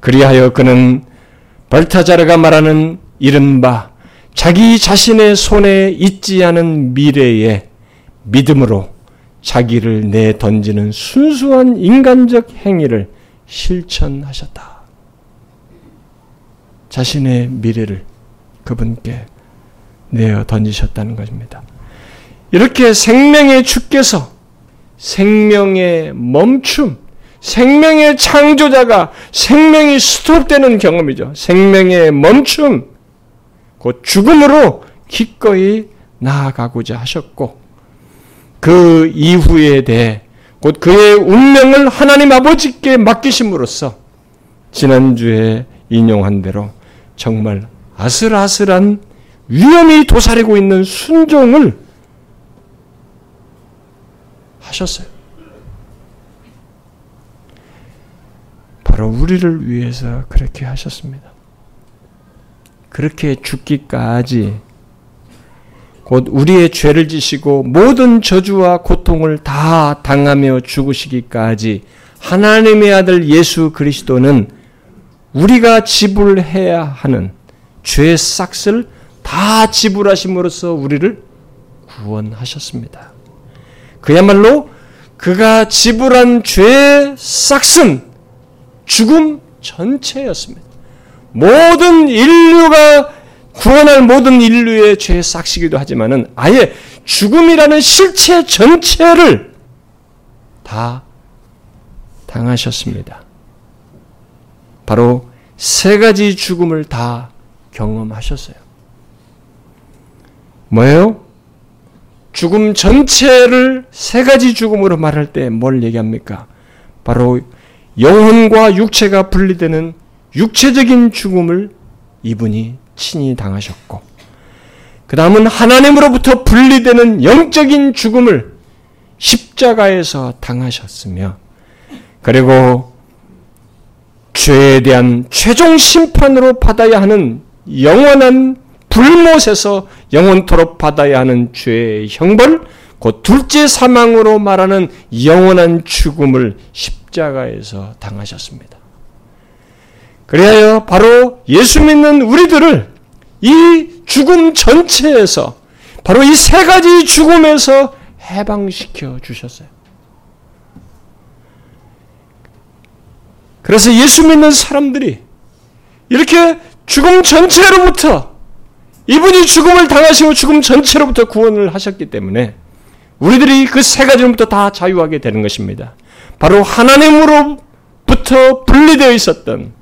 그리하여 그는 벌타자르가 말하는 이른바 자기 자신의 손에 있지 않은 미래에 믿음으로 자기를 내던지는 순수한 인간적 행위를 실천하셨다. 자신의 미래를 그분께 내어 던지셨다는 것입니다. 이렇게 생명의 주께서 생명의 멈춤, 생명의 창조자가 생명이 스톱되는 경험이죠. 생명의 멈춤, 곧 죽음으로 기꺼이 나아가고자 하셨고 그 이후에 대해 곧 그의 운명을 하나님 아버지께 맡기심으로써 지난주에 인용한 대로 정말 아슬아슬한 위험이 도사리고 있는 순종을 하셨어요. 바로 우리를 위해서 그렇게 하셨습니다. 그렇게 죽기까지 곧 우리의 죄를 지시고 모든 저주와 고통을 다 당하며 죽으시기까지 하나님의 아들 예수 그리스도는 우리가 지불해야 하는 죄의 싹을 다 지불하심으로써 우리를 구원하셨습니다. 그야말로 그가 지불한 죄의 싹은 죽음 전체였습니다. 모든 인류가 구원할 모든 인류의 죄의 싹시기도 하지만은 아예 죽음이라는 실체 전체를 다 당하셨습니다. 바로 세 가지 죽음을 다 경험하셨어요. 뭐예요? 죽음 전체를 세 가지 죽음으로 말할 때 뭘 얘기합니까? 바로 영혼과 육체가 분리되는 육체적인 죽음을 이분이 친히 당하셨고, 그 다음은 하나님으로부터 분리되는 영적인 죽음을 십자가에서 당하셨으며, 그리고 죄에 대한 최종 심판으로 받아야 하는 영원한 불못에서 영원토록 받아야 하는 죄의 형벌, 곧 둘째 사망으로 말하는 영원한 죽음을 십자가에서 당하셨습니다. 그래야 바로 예수 믿는 우리들을 이 죽음 전체에서 바로 이 세 가지 죽음에서 해방시켜 주셨어요. 그래서 예수 믿는 사람들이 이렇게 죽음 전체로부터 이분이 죽음을 당하시고 죽음 전체로부터 구원을 하셨기 때문에 우리들이 그 세 가지로부터 다 자유하게 되는 것입니다. 바로 하나님으로부터 분리되어 있었던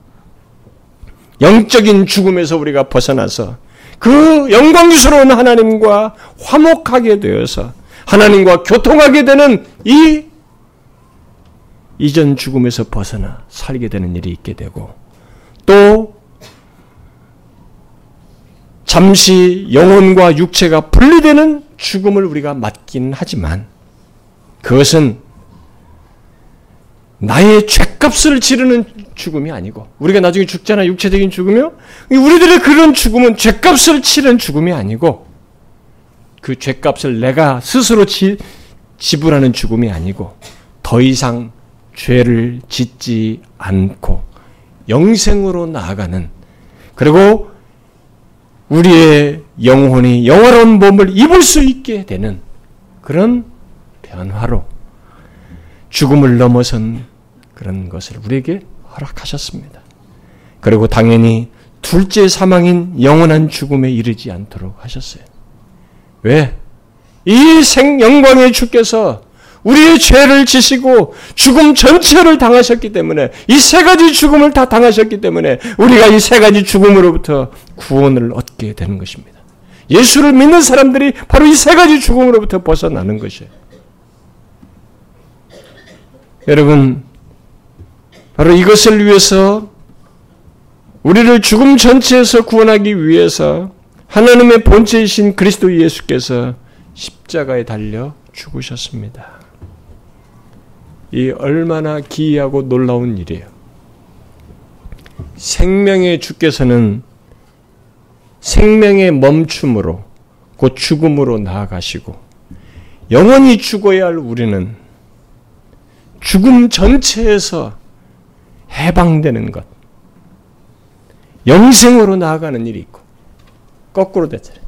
영적인 죽음에서 우리가 벗어나서 그 영광스러운 하나님과 화목하게 되어서 하나님과 교통하게 되는 이 이전 죽음에서 벗어나 살게 되는 일이 있게 되고 또 잠시 영혼과 육체가 분리되는 죽음을 우리가 맞긴 하지만 그것은 나의 죄값을 지르는 죽음이 아니고 우리가 나중에 죽잖아 육체적인 죽음이요. 우리들의 그런 죽음은 죄값을 치는 죽음이 아니고 그 죄값을 내가 스스로 지, 지불하는 죽음이 아니고 더 이상 죄를 짓지 않고 영생으로 나아가는 그리고 우리의 영혼이 영원한 몸을 입을 수 있게 되는 그런 변화로 죽음을 넘어선 그런 것을 우리에게 허락하셨습니다. 그리고 당연히 둘째 사망인 영원한 죽음에 이르지 않도록 하셨어요. 왜? 이 생 영광의 주께서 우리의 죄를 지시고 죽음 전체를 당하셨기 때문에 이 세 가지 죽음을 다 당하셨기 때문에 우리가 이 세 가지 죽음으로부터 구원을 얻게 되는 것입니다. 예수를 믿는 사람들이 바로 이 세 가지 죽음으로부터 벗어나는 것이에요. 여러분, 바로 이것을 위해서 우리를 죽음 전체에서 구원하기 위해서 하나님의 본체이신 그리스도 예수께서 십자가에 달려 죽으셨습니다. 이 얼마나 기이하고 놀라운 일이에요. 생명의 주께서는 생명의 멈춤으로 곧 죽음으로 나아가시고 영원히 죽어야 할 우리는 죽음 전체에서 해방되는 것, 영생으로 나아가는 일이 있고 거꾸로 됐잖아요.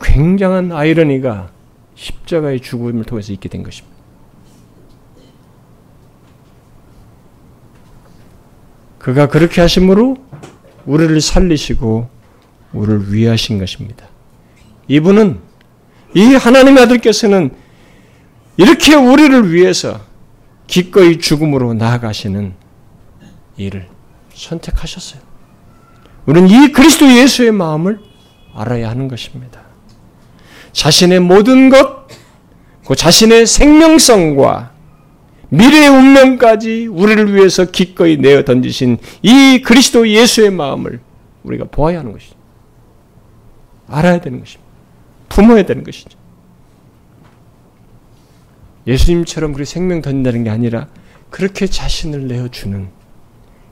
굉장한 아이러니가 십자가의 죽음을 통해서 있게 된 것입니다. 그가 그렇게 하심으로 우리를 살리시고 우리를 위하신 것입니다. 이분은 이 하나님의 아들께서는 이렇게 우리를 위해서 기꺼이 죽음으로 나아가시는 일을 선택하셨어요. 우리는 이 그리스도 예수의 마음을 알아야 하는 것입니다. 자신의 모든 것, 그 자신의 생명성과 미래의 운명까지 우리를 위해서 기꺼이 내어 던지신 이 그리스도 예수의 마음을 우리가 보아야 하는 것이죠. 알아야 되는 것입니다. 품어야 되는 것이죠. 예수님처럼 그렇게 생명 던진다는 게 아니라 그렇게 자신을 내어주는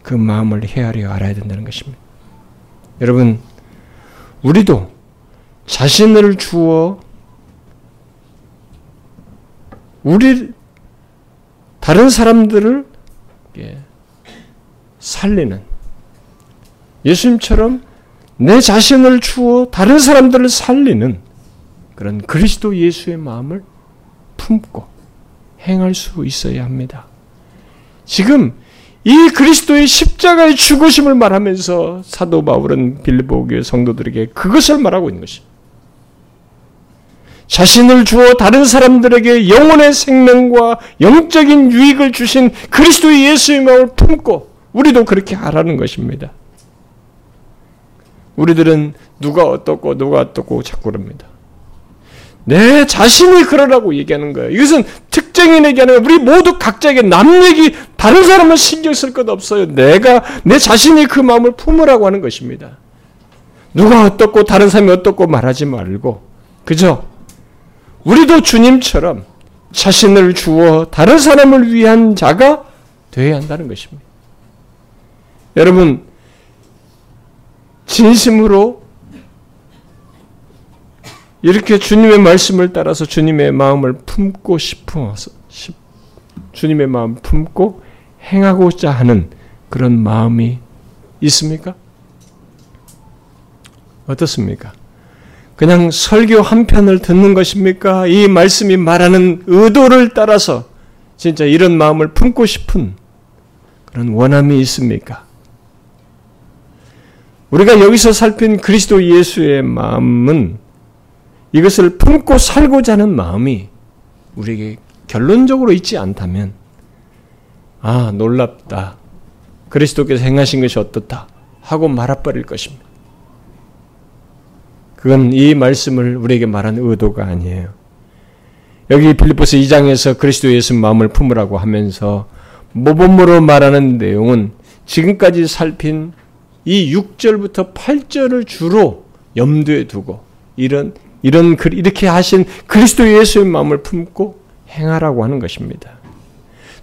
그 마음을 헤아려 알아야 된다는 것입니다. 여러분, 우리도 자신을 주어 우리 다른 사람들을 살리는 예수님처럼 내 자신을 주어 다른 사람들을 살리는 그런 그리스도 예수의 마음을 품고 행할 수 있어야 합니다. 지금 이 그리스도의 십자가의 죽으심을 말하면서 사도 바울은 빌립보 교회 성도들에게 그것을 말하고 있는 것입니다. 자신을 주어 다른 사람들에게 영혼의 생명과 영적인 유익을 주신 그리스도 예수의 마음을 품고 우리도 그렇게 하라는 것입니다. 우리들은 누가 어떻고 누가 어떻고 자꾸 그럽니다. 내 자신이 그러라고 얘기하는 거예요. 이것은 특정인에게 하는 우리 모두 각자에게 남 얘기 다른 사람은 신경 쓸 것 없어요. 내가 내 자신이 그 마음을 품으라고 하는 것입니다. 누가 어떻고 다른 사람이 어떻고 말하지 말고 그죠? 우리도 주님처럼 자신을 주어 다른 사람을 위한 자가 되어야 한다는 것입니다. 여러분 진심으로 이렇게 주님의 말씀을 따라서 주님의 마음을 품고 싶어서 주님의 마음 품고 행하고자 하는 그런 마음이 있습니까? 어떻습니까? 그냥 설교 한 편을 듣는 것입니까? 이 말씀이 말하는 의도를 따라서 진짜 이런 마음을 품고 싶은 그런 원함이 있습니까? 우리가 여기서 살핀 그리스도 예수의 마음은 이것을 품고 살고자 하는 마음이 우리에게 결론적으로 있지 않다면, 아, 놀랍다. 그리스도께서 행하신 것이 어떻다. 하고 말아버릴 것입니다. 그건 이 말씀을 우리에게 말한 의도가 아니에요. 여기 빌리포스 2장에서 그리스도 예수 마음을 품으라고 하면서 모범으로 말하는 내용은 지금까지 살핀 이 6절부터 8절을 주로 염두에 두고 이런 이런 이렇게 하신 그리스도 예수의 마음을 품고 행하라고 하는 것입니다.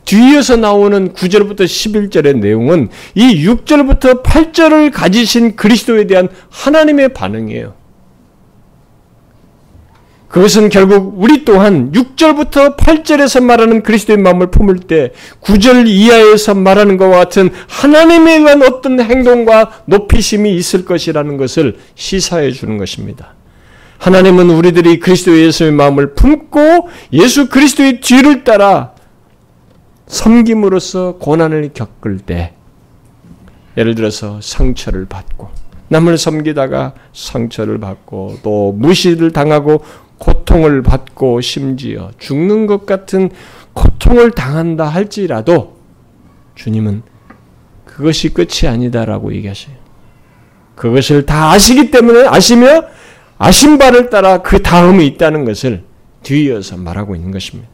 뒤에서 나오는 9절부터 11절의 내용은 이 6절부터 8절을 가지신 그리스도에 대한 하나님의 반응이에요. 그것은 결국 우리 또한 6절부터 8절에서 말하는 그리스도의 마음을 품을 때 9절 이하에서 말하는 것과 같은 하나님에 의한 어떤 행동과 높이심이 있을 것이라는 것을 시사해 주는 것입니다. 하나님은 우리들이 그리스도 예수의 마음을 품고 예수 그리스도의 뒤를 따라 섬김으로써 고난을 겪을 때 예를 들어서 상처를 받고 남을 섬기다가 상처를 받고 또 무시를 당하고 고통을 받고 심지어 죽는 것 같은 고통을 당한다 할지라도 주님은 그것이 끝이 아니다라고 얘기하셔요. 그것을 다 아시기 때문에 아시며 아신 바를 따라 그 다음이 있다는 것을 뒤이어서 말하고 있는 것입니다.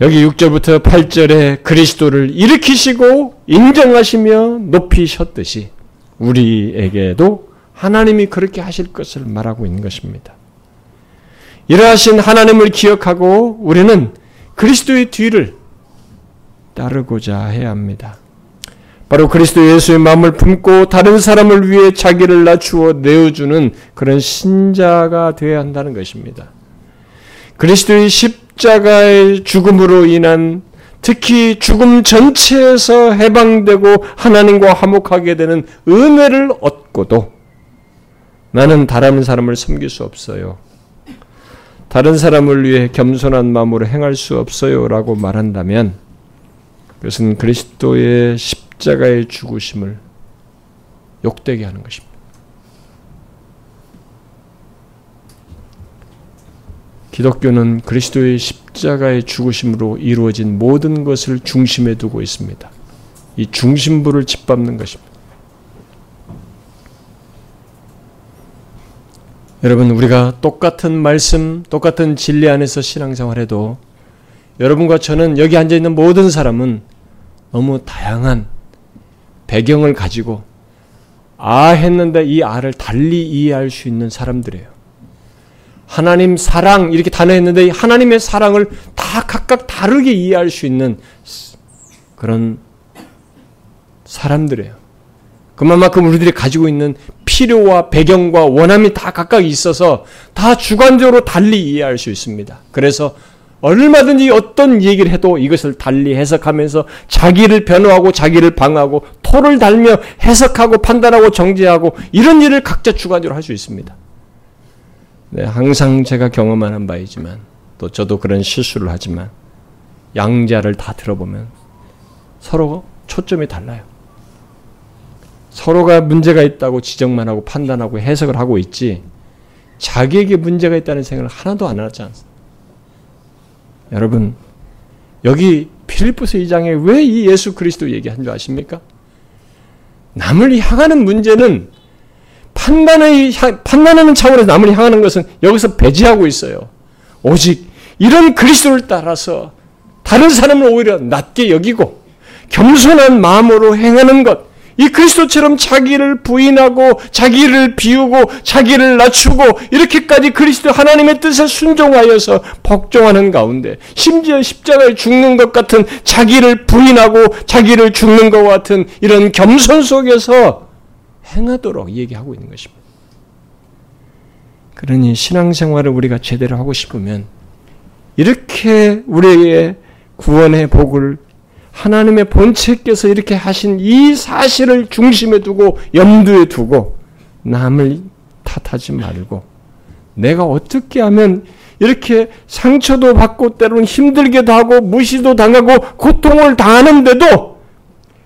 여기 6절부터 8절에 그리스도를 일으키시고 인정하시며 높이셨듯이 우리에게도 하나님이 그렇게 하실 것을 말하고 있는 것입니다. 이러하신 하나님을 기억하고 우리는 그리스도의 뒤를 따르고자 해야 합니다. 바로 그리스도 예수의 마음을 품고 다른 사람을 위해 자기를 낮추어 내어주는 그런 신자가 되어야 한다는 것입니다. 그리스도의 십자가의 죽음으로 인한 특히 죽음 전체에서 해방되고 하나님과 화목하게 되는 은혜를 얻고도 나는 다른 사람을 섬길 수 없어요. 다른 사람을 위해 겸손한 마음으로 행할 수 없어요. 라고 말한다면 그것은 그리스도의 십자가의 죽으심을 욕되게 하는 것입니다. 기독교는 그리스도의 십자가의 죽으심으로 이루어진 모든 것을 중심에 두고 있습니다. 이 중심부를 짓밟는 것입니다. 여러분 우리가 똑같은 말씀, 똑같은 진리 안에서 신앙생활 해도 여러분과 저는 여기 앉아 있는 모든 사람은 너무 다양한 배경을 가지고 아 했는데 이 아를 달리 이해할 수 있는 사람들이에요. 하나님 사랑 이렇게 단어했는데 하나님의 사랑을 다 각각 다르게 이해할 수 있는 그런 사람들이에요. 그만큼 우리들이 가지고 있는 필요와 배경과 원함이 다 각각 있어서 다 주관적으로 달리 이해할 수 있습니다. 그래서 얼마든지 어떤 얘기를 해도 이것을 달리 해석하면서 자기를 변호하고 자기를 방하고 토를 달며 해석하고 판단하고 정죄하고 이런 일을 각자 주관적으로 할 수 있습니다. 네, 항상 제가 경험하는 바이지만 또 저도 그런 실수를 하지만 양자를 다 들어보면 서로 초점이 달라요. 서로가 문제가 있다고 지적만 하고 판단하고 해석을 하고 있지 자기에게 문제가 있다는 생각을 하나도 안 하지 않습니다. 여러분, 여기 필리포스 2장에 왜 이 예수 그리스도 얘기한 줄 아십니까? 남을 향하는 문제는 판단의, 판단하는 차원에서 남을 향하는 것은 여기서 배제하고 있어요. 오직 이런 그리스도를 따라서 다른 사람을 오히려 낮게 여기고 겸손한 마음으로 행하는 것, 이 그리스도처럼 자기를 부인하고 자기를 비우고 자기를 낮추고 이렇게까지 그리스도 하나님의 뜻에 순종하여서 복종하는 가운데 심지어 십자가에 죽는 것 같은 자기를 부인하고 자기를 죽는 것 같은 이런 겸손 속에서 행하도록 얘기하고 있는 것입니다. 그러니 신앙생활을 우리가 제대로 하고 싶으면 이렇게 우리의 구원의 복을 하나님의 본체께서 이렇게 하신 이 사실을 중심에 두고 염두에 두고 남을 탓하지 말고 내가 어떻게 하면 이렇게 상처도 받고 때로는 힘들게도 하고 무시도 당하고 고통을 당하는데도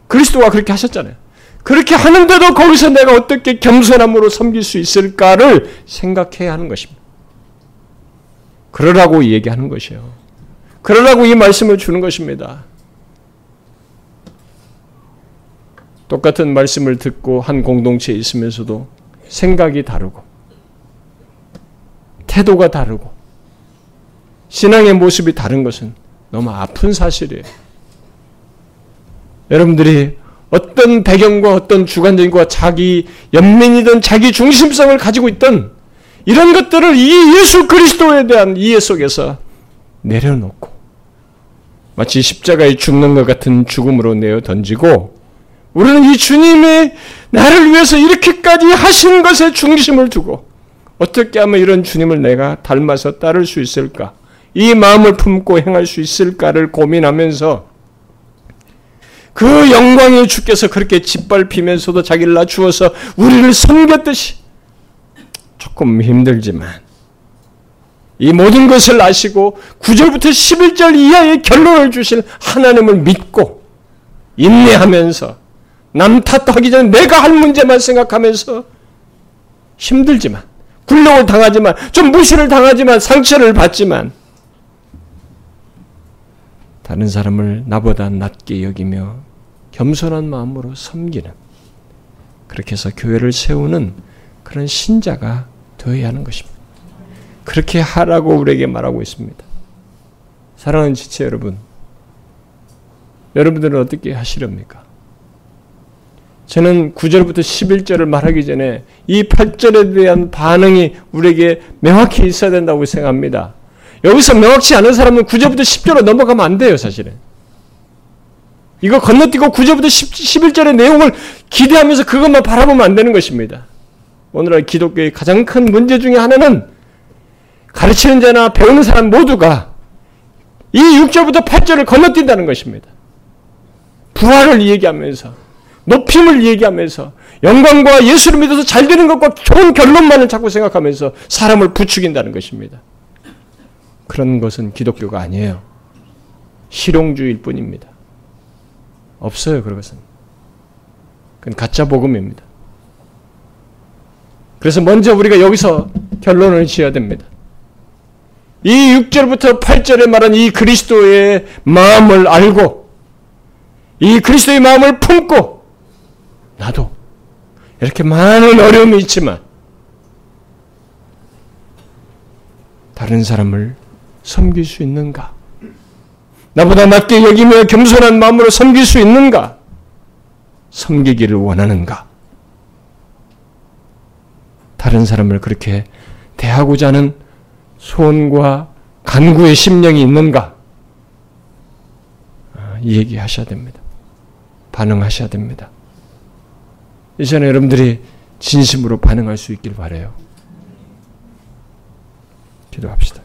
그리스도가 그렇게 하셨잖아요. 그렇게 하는데도 거기서 내가 어떻게 겸손함으로 섬길 수 있을까를 생각해야 하는 것입니다. 그러라고 얘기하는 것이에요. 그러라고 이 말씀을 주는 것입니다. 똑같은 말씀을 듣고 한 공동체에 있으면서도 생각이 다르고 태도가 다르고 신앙의 모습이 다른 것은 너무 아픈 사실이에요. 여러분들이 어떤 배경과 어떤 주관적인 것 자기 연민이든 자기 중심성을 가지고 있던 이런 것들을 이 예수 그리스도에 대한 이해 속에서 내려놓고 마치 십자가에 죽는 것 같은 죽음으로 내어 던지고 우리는 이 주님의 나를 위해서 이렇게까지 하신 것에 중심을 두고 어떻게 하면 이런 주님을 내가 닮아서 따를 수 있을까? 이 마음을 품고 행할 수 있을까를 고민하면서 그 영광의 주께서 그렇게 짓밟히면서도 자기를 낮추어서 우리를 섬겼듯이 조금 힘들지만 이 모든 것을 아시고 9절부터 11절 이하의 결론을 주실 하나님을 믿고 인내하면서 남 탓하기 전에 내가 할 문제만 생각하면서 힘들지만 굴욕을 당하지만 좀 무시를 당하지만 상처를 받지만 다른 사람을 나보다 낮게 여기며 겸손한 마음으로 섬기는 그렇게 해서 교회를 세우는 그런 신자가 되어야 하는 것입니다. 그렇게 하라고 우리에게 말하고 있습니다. 사랑하는 지체 여러분, 여러분들은 어떻게 하시렵니까? 저는 9절부터 11절을 말하기 전에 이 8절에 대한 반응이 우리에게 명확히 있어야 된다고 생각합니다. 여기서 명확치 않은 사람은 9절부터 10절로 넘어가면 안 돼요, 사실은. 이거 건너뛰고 9절부터 10, 11절의 내용을 기대하면서 그것만 바라보면 안 되는 것입니다. 오늘날 기독교의 가장 큰 문제 중에 하나는 가르치는 자나 배우는 사람 모두가 이 6절부터 8절을 건너뛴다는 것입니다. 부활을 얘기하면서 높임을 얘기하면서 영광과 예수를 믿어서 잘 되는 것과 좋은 결론만을 자꾸 생각하면서 사람을 부추긴다는 것입니다. 그런 것은 기독교가 아니에요. 실용주의일 뿐입니다. 없어요, 그것은. 그건 가짜 복음입니다. 그래서 먼저 우리가 여기서 결론을 지어야 됩니다. 이 6절부터 8절에 말한 이 그리스도의 마음을 알고 이 그리스도의 마음을 품고 나도 이렇게 많은 어려움이 있지만 다른 사람을 섬길 수 있는가? 나보다 낮게 여기며 겸손한 마음으로 섬길 수 있는가? 섬기기를 원하는가? 다른 사람을 그렇게 대하고자 하는 소원과 간구의 심령이 있는가? 아, 이 얘기 하셔야 됩니다. 반응하셔야 됩니다. 이전에 여러분들이 진심으로 반응할 수 있길 바래요. 기도합시다.